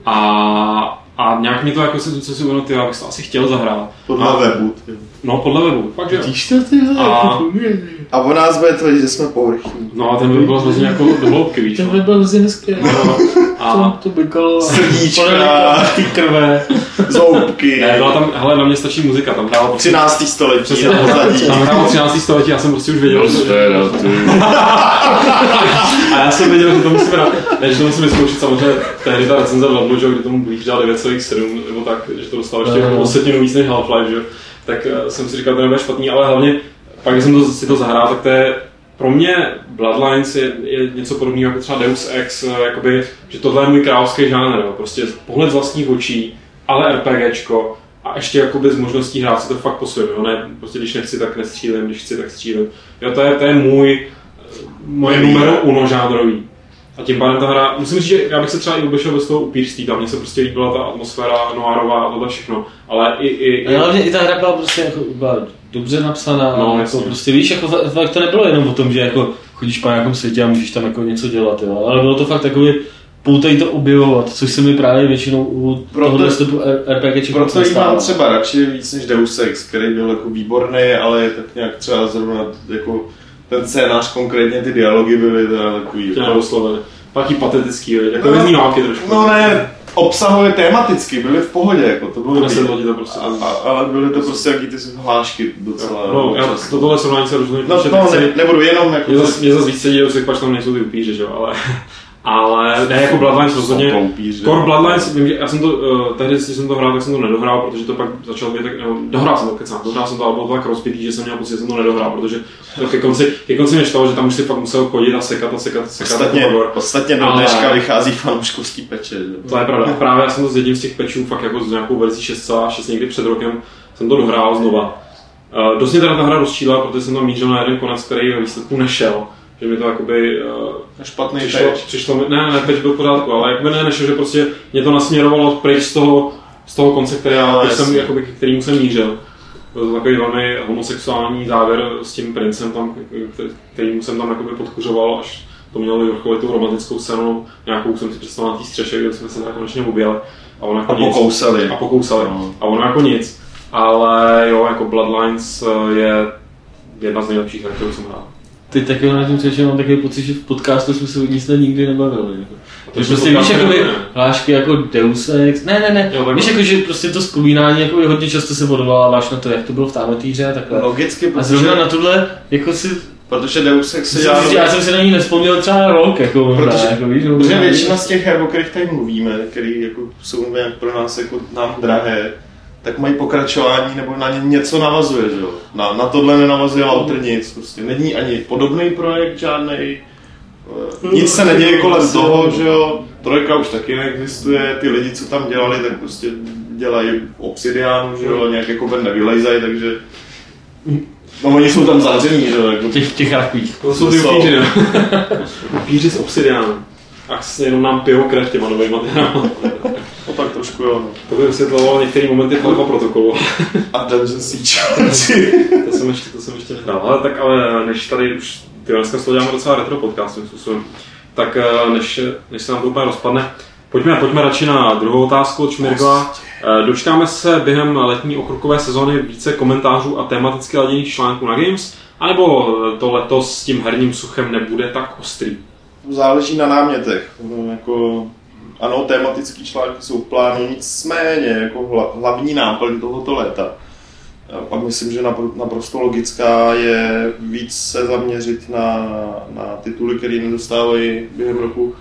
A, A nějak mi to jako se, co si uvědomil, ty, já bych to asi chtěl zahrát. Podle a, webu. ty. No, podle webu, fakt, jo. Vidíš to, ty A- a... O nás bude tvrdit, že jsme povrchní. No a ten by byl hrozně jako do hloubky, víš. Ten no. by byl hrozně hezký. No, no. A to bykalo. Srdíčka. Ty krve. Zoubky. ne, byla tam, hele, na mě stačí muzika, tam hrála prostě 13. století Přesně, na pozadí. tam hrálo 13. století, já jsem prostě už věděl, že... A já jsem věděl, že to musím hrát. Ne, že to musím vyzkoušet, samozřejmě tehdy ta recenze v Lednu, že jo, kdy tomu blíž dal 9,7 nebo tak, že to dostalo ještě o setinu víc než Half-Life, že jo. Tak eh, jsem si říkal, to nebude špatný, ale hlavně pak, když jsem to, si to zahrál, tak to je pro mě Bloodlines je, je něco podobného jako třeba Deus Ex, eh, jakoby, že tohle je můj královský žánr, jo. prostě pohled z vlastních očí, ale RPGčko a ještě jakoby z možností hrát si to fakt po svém, jo, ne, prostě když nechci, tak nestřílím, když chci, tak střílím. Jo, to je, to je můj, eh, moje numero uno žánrový. A tím pádem ta hra, musím říct, že já bych se třeba i obešel bez toho upírství, tam mně se prostě líbila ta atmosféra noirová a tohle všechno, ale i, i, i A hlavně i ta hra byla prostě jako, byla dobře napsaná, No, no, jasně. jako prostě víš, jako fa- fakt to nebylo jenom o tom, že jako chodíš po nějakém světě a můžeš tam jako něco dělat, jo, ale bylo to fakt takové poutej to objevovat, což se mi právě většinou u Proto- tohohle typu RPG Proto ji mám třeba radši víc než Deus Ex, který byl jako výborný, ale je tak nějak třeba zrovna jako ten scénář, konkrétně ty dialogy byly teda takový. tě Jako, nedoslovili. Taky patetický, jako No. války trošku. no ne, obsahově tematicky, byly v pohodě, jako to bylo dobrý. To prostě. A, a, ale byly to prostě jaký ty hlášky docela. No, já to tohle srovnání se rozhodně no, to ne, nebudu jenom jako... Mě zase, víc sedí, že pak tam nejsou ty upíři, že jo, ale, ale ne, jako Bloodlines rozhodně. Core Bloodlines, vím, že já jsem to, uh, tehdy, když jsem to hrál, tak jsem to nedohrál, protože to pak začal být tak, no, dohrál jsem to, kecám, dohrál jsem to, ale bylo to tak rozpitý, že jsem měl pocit, že jsem to nedohrál, protože to ke konci, ke konci mě štalo, že tam už si fakt musel chodit a sekat a sekat, sekat Ostatně, jako ostatně do Ale- dneška vychází fanouškovský peče. Že? To je pravda. Právě já jsem to s jedním z těch pečů, fakt jako s nějakou verzí 6,6 někdy před rokem, jsem to dohrál znova. Uh, dost mě teda ta hra rozčíla, protože jsem tam mířil na jeden konec, který ve výsledku nešel. Že mi to jakoby uh, Špatný přišlo, peč. přišlo mi, ne, ne, peč byl v pořádku, ale jakoby ne, nešel, že prostě mě to nasměrovalo pryč z toho, z toho konce, který já, No, jsem, jakoby, k kterýmu jsem mířil. Byl to takový velmi homosexuální závěr s tím princem, tam, který- kterýmu jsem tam jakoby podkuřoval, až to mělo vyvrcholit tou romantickou scénou, nějakou jsem si představil na té střeše, kde jsme se tak konečně objeli. A ono jako A nic. pokousali. A pokousali. No. A ono jako nic. Ale jo, jako Bloodlines eh, je jedna z nejlepších her, kterou jsem hrál. Teď taky na tím přečem mám takový pocit, že v podcastu jsme se snad nikdy nebavili. Jako. To prostě víš, ne. hlášky jako Deus Ex, ne, ne, ne, Jo, víš, jako, že prostě to vzpomínání jako hodně často se odvoláváš na to, jak to bylo v téhle hře a takhle. Logicky, A protože, zrovna na tohle, jako si, protože Deus Ex se dělá... já jsem si na ní nespomněl třeba rok, jako možná, Protože- jako víš, Protože většina z těch her, o kterých tady mluvíme, které jako jsou pro nás jako nám drahé, tak mají pokračování nebo na ně něco navazuje, že jo. Na, na tohle nenavazuje Lauter nic, prostě není ani podobný projekt žádný. Nic se neděje kolem toho, že jo. Trojka už taky neexistuje, ty lidi, co tam dělali, tak prostě dělají obsidiánu, že jo, nějak jako ven nevylejzají, takže No oni jsou tam zavřený, že jo, jako těch, v těch rakvích. To jsou ty upíři, ne? upíři s obsidiánem. A s- jenom nám pijou krev těma novými materiály. no tak trošku jo, no. To by vysvětlovalo některé momenty Falipa protokolu. A Dungeon Siege. to jsem ještě, to jsem ještě nehrál. Ale tak ale než tady už, ty dneska toho děláme docela retro podcast způsobem, tak eh, než, než se nám to úplně rozpadne, pojďme, pojďme radši na druhou otázku od Šmirgla. Eh, Dočkáme se během letní okrukové sezóny více komentářů a tematicky laděných článků na Games, anebo eh, to letos s tím herním suchem nebude tak ostrý? Záleží na námětech. No, jako, ano, tematický články jsou v plánu, nicméně jako hla, hlavní náplň tohoto léta. A myslím, že napr- naprosto logická je víc se zaměřit na, na tituly, které nedostávají během roku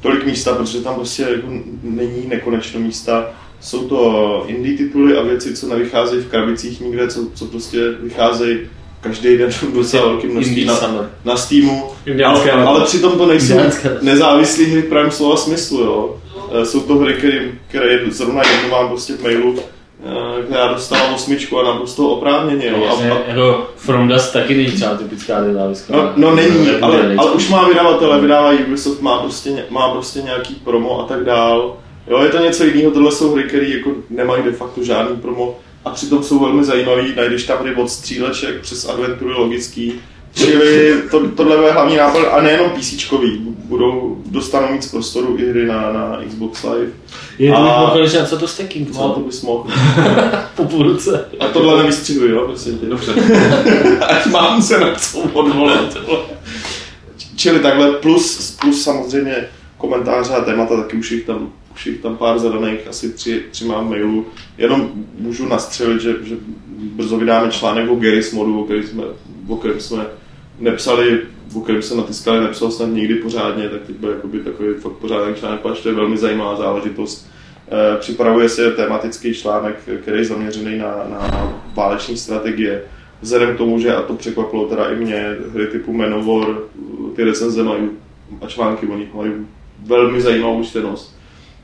tolik místa, protože tam prostě jako není nekonečno místa. Jsou to indie tituly a věci, co nevycházejí v krabicích nikde, co, co prostě vycházejí každý den v docela velkým množství na, Summer. na Steamu. Ale, ale přitom to nejsou nezávislé hry v pravém slova smyslu, jo. Eh, Jsou to hry, které, které zrovna jednu mám prostě v mailu, eh, která dostala osmičku a naprosto oprávněně, jo. A, a, jako From Dust taky není třeba typická nezávislá. no, no není, ale, ale už má vydavatele, vydává Ubisoft, má prostě, má prostě nějaký promo a tak dál. Jo, je to něco jiného, tohle jsou hry, které jako nemají de facto žádný promo a přitom jsou velmi zajímavý, najdeš tam hry od stříleček přes adventury logický, Čili to, tohle bude hlavní nápad a nejenom PC, budou, dostanou víc prostoru i hry na, na Xbox Live. Je to A- mohl říct, co to stacking, No, to co? bys mohl. Po půl roce. A tohle nevystřihuji, jo, prosím tě. Dobře. Ať mám se na co odvolat. Čili takhle, plus, plus samozřejmě komentáře a témata, taky už jich tam, už jich tam pár zadaných, asi tři, tři mám mailu. Jenom můžu nastřelit, že, že brzo vydáme článek o Garry's modu, o kterém jsme, o kterém jsme nepsali, o kterém se natiskali, nepsal snad nikdy pořádně, tak teď byl jakoby takový fakt pořádný článek, protože to je velmi zajímavá záležitost. Eh, Připravuje se tematický článek, který je zaměřený na, na váleční strategie. Vzhledem k tomu, že, a to překvapilo teda i mě, hry typu Manowar, ty recenze mají a články o nich mají velmi zajímavou čtenost.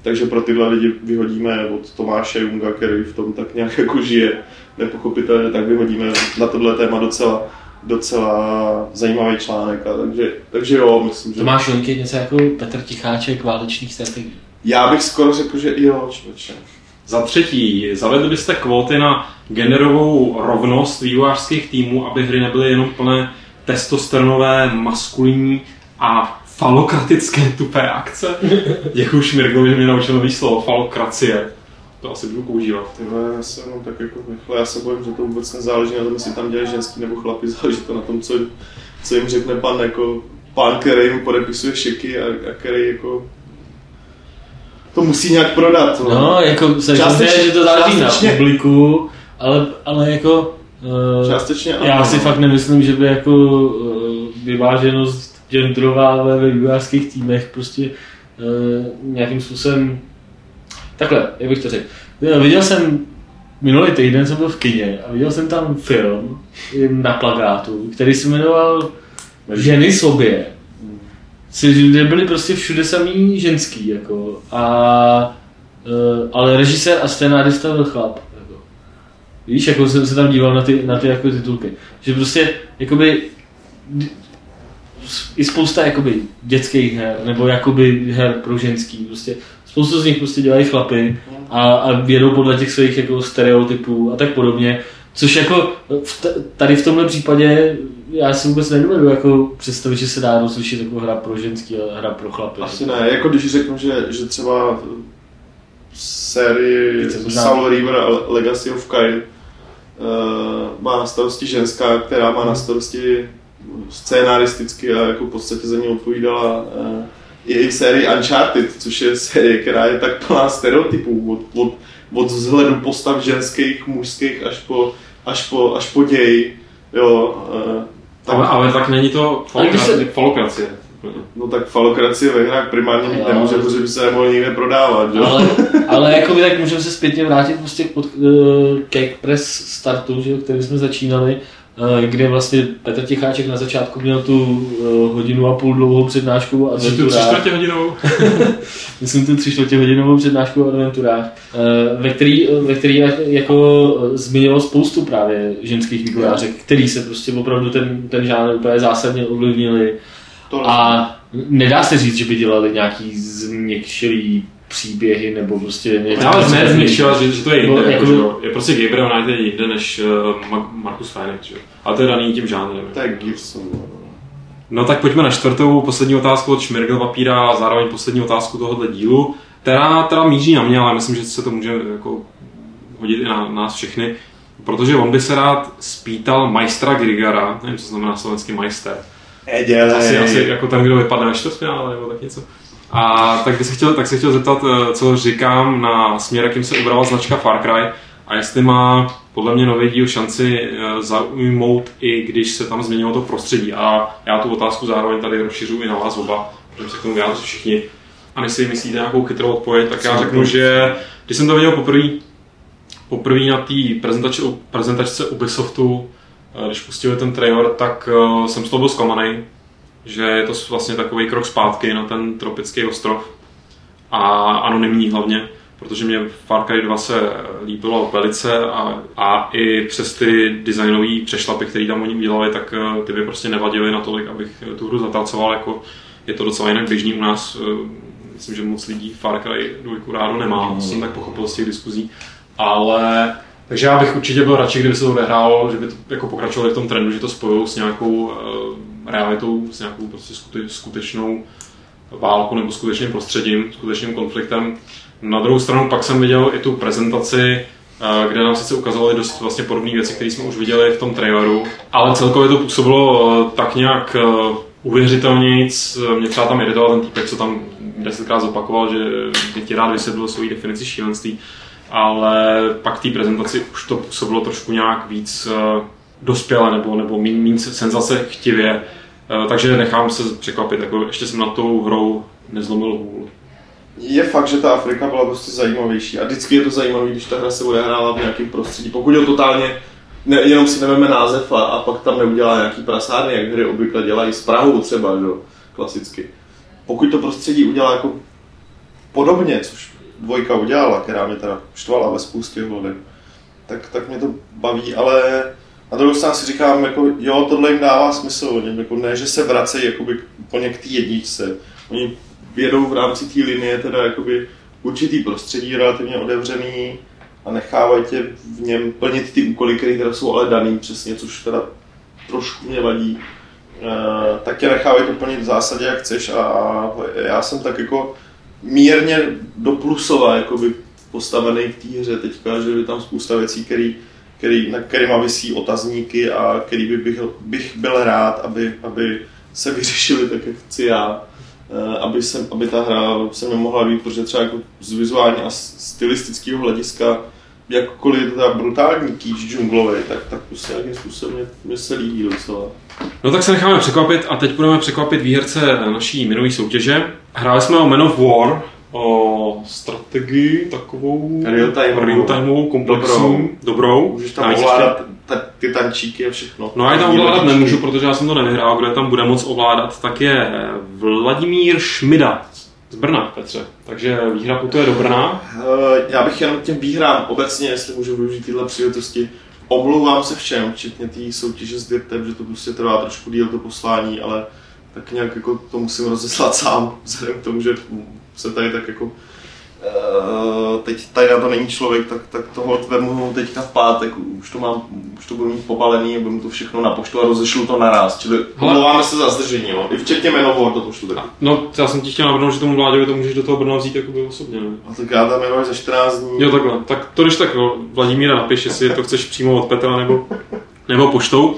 Takže pro tyhle lidi vyhodíme od Tomáše Junga, který v tom tak nějak jako žije, nepochopitelně, tak vyhodíme na tohle téma docela, docela zajímavý článek. A takže, takže jo, myslím, že... Tomáš Jonky něco jako Petr Ticháček válečných strategií. Já bych skoro řekl, že i jo, člověče. Za třetí, zavedli byste kvóty na generovou rovnost vývojářských týmů, aby hry nebyly jenom plné testosteronové, maskulinní a falokratické tupé akce? Děkuji Šmirgovi, že mě naučil nový slovo, falokracie. To asi budu používat. Ty vole, já se jenom tak jako rychle, já se bojím, že to vůbec nezáleží na tom, jestli tam dělají ženský nebo chlapi, záleží to na tom, co, co jim řekne pan, jako, pán, který jim podepisuje šiky a, a který jako to musí nějak prodat. vole. No, jako se Částečně- že to záleží na publiku, ale, ale jako... eh, Částečně ano. Já si fakt nemyslím, že by jako eh, vyváženost genderová ve vývojářských týmech prostě eh, nějakým způsobem... Takhle, jak bych to řekl. Já Viděl jsem, minulý týden jsem byl v kině a viděl jsem tam film na plagátu, který se jmenoval Ženy sobě. Kde byly prostě všude samý ženský, jako. A, eh, ale režisér a scénárista byl chlap. Jako. Víš, jako jsem se tam díval na ty, na ty jako titulky. Že prostě, jakoby, i spousta jakoby dětských her, nebo jakoby her pro ženský, prostě spoustu z nich prostě dělají chlapy a, a vědou podle těch svých jako stereotypů a tak podobně. Což jako v t- tady v tomhle případě já si vůbec nedovedu jako představit, že se dá rozlišit jako hra pro ženský a hra pro chlapy. Asi ne, jako když řeknu, že, že třeba sérii možná- Soul River a Legacy of Kain uh, má na starosti ženská, která má na starosti scénaristicky a jako v podstatě za ní odpovídala uh, i sérii Uncharted, což je série, která je tak plná stereotypů od, od, od vzhledu postav ženských, mužských až po, až po, až po děj. Jo, uh, Ale, ale tak není to když se- falokracie. falokracie. No tak falokracie ve hrách primárně mít nemůže, protože by se nemohl nikde prodávat, jo? Ale, ale jako by tak můžeme se zpětně vrátit prostě pod, uh, Cake Press startu, že, jo, který jsme začínali, eh, kde vlastně Petr Ticháček na začátku měl tu uh, hodinu a půl dlouhou přednášku o Jsi tu tři adventurách. hodinou. Myslím tu tři čtvrtě hodinovou přednášku o adventurách, eh, ve který, ve který jak- jako eh, zmiňoval spoustu právě ženských vývojářek, který se prostě opravdu ten, ten žánr úplně zásadně ovlivnili. A nedá se říct, že by dělali nějaký změkšilý příběhy nebo prostě něco. Já ne změkšila, že, že to je jinde. No, Jako, jako- že jo. je prostě Gabriel Knight je jinde než uh, Ma- Marcus Fenix. Že? jo. Ale to je daný tím žánrem. To je Gears. No tak pojďme na čtvrtou, poslední otázku od Šmirgl Papíra a zároveň poslední otázku tohohle dílu, která teda míří na mě, ale myslím, že se to může jako hodit i na nás všechny, protože on by se rád spýtal majstra Grigara, nevím, co znamená slovenský majster, Nedělej. asi, asi jako ten, kdo vypadne na čtvrtfinále nebo tak něco. A tak, se chtěl, tak se chtěl zeptat, eh, co říkám na směr, jakým se ubrala značka Far Cry a jestli má podle mě nový díl šanci eh, zaujmout, i když se tam změnilo to prostředí. A já tu otázku zároveň tady rozšiřuji i na vás oba, protože se k tomu vyjádří všichni. A než si myslíte nějakou chytrou odpověď, tak já řeknu, že když jsem to viděl poprvé, poprvé na té prezentačce, prezentačce Ubisoftu, eh, když pustili ten trailer, tak jsem z toho byl zklamaný, že je to vlastně takový krok zpátky na ten tropický ostrov a anonymní hlavně, protože mě Far Cry 2 se líbilo velice a, a i přes ty designové přešlapy, které tam oni udělali, tak eh, ty by prostě nevadily natolik, abych eh, tu hru zatracoval, jako je to docela jinak běžný u nás. eh, Myslím, že moc lidí Far Cry 2 rádo nemá, co jsem tak pochopil z těch diskuzí. Ale Takže já bych určitě byl radši, kdyby se to odehrálo, že by to jako pokračovali v tom trendu, že to spojou s nějakou realitou, s nějakou prostě skute, skutečnou válkou nebo skutečným prostředím, skutečným konfliktem. Na druhou stranu pak jsem viděl i tu prezentaci, uh, kde nám sice ukazovali dost vlastně podobné věci, které jsme už viděli v tom traileru, ale celkově to působilo uh, tak nějak uh, uvěřitelnějc. Mě třeba tam iritoval ten týpek, co tam desetkrát zopakoval, že by ti rád vysvětlil svou definici šílenství ale pak té prezentaci už to působilo trošku nějak víc dospěle nebo, nebo méně mín senzace chtivě, uh, takže nechám se překvapit, jako ještě jsem na tou hrou nezlomil hůl. Je fakt, že ta Afrika byla prostě zajímavější a vždycky je to zajímavé, když ta hra se odehrála v nějakém prostředí. Pokud je totálně ne, jenom si neveme název a, a pak tam neudělá nějaký prasárny, jak hry obvykle dělají s Prahou třeba, že? klasicky. Pokud to prostředí udělá jako podobně, což dvojka udělala, která mě teda štvala ve spoustě ohledech, tak, tak mě to baví, ale na druhou stranu si říkám, jako, jo, tohle jim dává smysl, jako ne, že se vracejí jakoby úplně k té jedničce. Oni jedou v rámci té linie teda jakoby určitý prostředí relativně otevřený a nechávají tě v něm plnit ty úkoly, které jsou ale daný přesně, což teda trošku mě vadí. E, tak tě nechávají to plnit v zásadě, jak chceš a, já jsem tak jako mírně do plusova jakoby postavený v té hře teďka, že je tam spousta věcí, který, který, na kterýma vysí otazníky a který by bych, bych byl rád, aby, aby se vyřešili tak, jak chci já. Eh, aby, se, aby ta hra se mi mohla být, protože třeba jako z vizuální a stylistického hlediska jakkoliv je to brutální kýč džunglový, tak, tak prostě nějakým způsobem mě, mě se líbí docela. No tak se necháme překvapit a teď budeme překvapit výherce naší minulé soutěže. Hráli jsme o Man of War, o strategii takovou real-timeovou, real komplexní, dobrou. Můžeš tam ovládat ta, ty tančíky a všechno. No já tam ovládat nemůžu, protože já jsem to nevyhrál. Kdo je tam bude moc ovládat, tak je Vladimír Šmida z Brna, Petře. Takže výhra putuje do Brna. Eh, já bych jenom těm výhrám obecně, jestli můžu využít tyhle příležitosti, omlouvám se všem, včetně té soutěže s Dirtem, že to prostě trvá trošku díl to poslání, ale tak nějak jako to musím rozeslat sám, vzhledem k tomu, že se tady tak jako Uh, teď tady na to není člověk, tak, tak toho vemu teďka v pátek, už to mám, už to budu mít pobalený a budu to všechno na poštu a rozešlu to naraz, čili omlouváme se za zdržení, jo. i včetně jmenovor to pošlu taky. No, já jsem ti chtěl navrhnout, že tomu vládě to můžeš do toho Brna vzít jakoby osobně, ne? A tak já tam jmenuji za 14 dní. Jo, takhle, tak to když tak Vladimíra napiš, jestli to chceš přímo od Petra nebo, nebo poštou.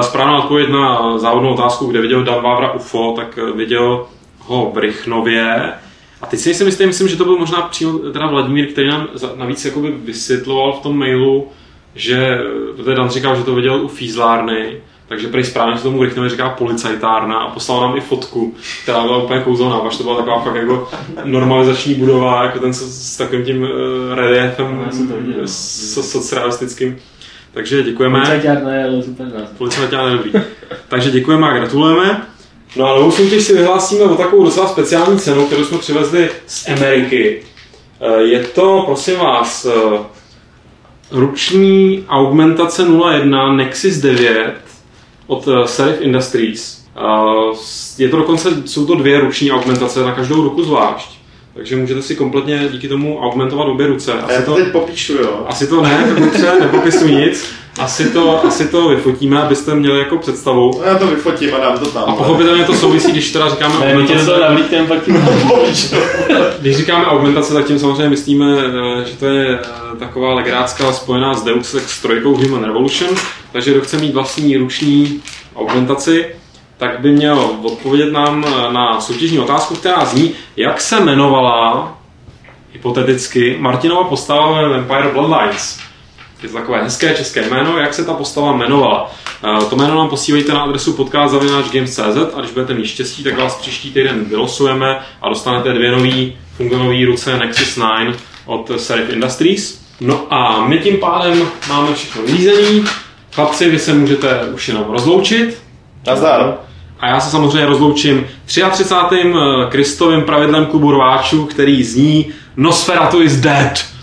Správná odpověď na závodnou otázku, kde viděl Dan Vávra UFO, tak viděl ho v Rychnově, a teď si nejsem jistý, myslím, že to byl možná přímo teda Vladimír, který nám navíc jakoby vysvětloval v tom mailu, že, protože Dan říkal, že to viděl u fízlárny, takže prý správně se tomu rychle říká policajtárna a poslal nám i fotku, která byla úplně kouzelná, až to byla taková fakt jako normalizační budova, jako ten s, s takovým tím uh, reliefem socialistickým. Takže děkujeme. Policajtárna je ale super Policajtárna je dobrý. Takže děkujeme a gratulujeme. No a novou soutěž si vyhlásíme o takovou docela speciální cenu, kterou jsme přivezli z Ameriky. Eh, je to, prosím vás, eh, ruční augmentace 01 Nexus 9 od eh, Serif Industries. Je to dokonce, jsou to dvě ruční augmentace na každou ruku zvlášť. Takže můžete si kompletně díky tomu augmentovat obě ruce. Asi Já to teď popíšu, jo. Asi to ne, Petře, nepopisuji nic. Asi to, asi to vyfotíme, abyste měli jako představu. No, já to vyfotím a dám to tam. A pochopitelně to souvisí, když teda říkáme ne, augmentace. to navlíknem, pak Když říkáme augmentace, tak tím samozřejmě myslíme, eh, že to je eh, taková legrácka spojená s Deus Ex 3 Human Revolution. Takže kdo chce mít vlastní ruční augmentaci, tak by měl odpovědět nám eh, na soutěžní otázku, která zní, jak se jmenovala hypoteticky Martinova postava v Empire Bloodlines. Je to takové hezké české jméno, jak se ta postava jmenovala. Eh, to jméno nám posílejte na adresu podcast.games.cz a když budete mít štěstí, tak vás příští týden vylosujeme a dostanete dvě nový fungonové ruce Nexus 9 od Serif Industries. No a my tím pádem máme všechno řízení. Chlapci, vy se můžete už jenom rozloučit. Nazdar. A já se samozřejmě rozloučím 33. Eh, Kristovým pravidlem klubu rváčů, který zní Nosferatu is dead.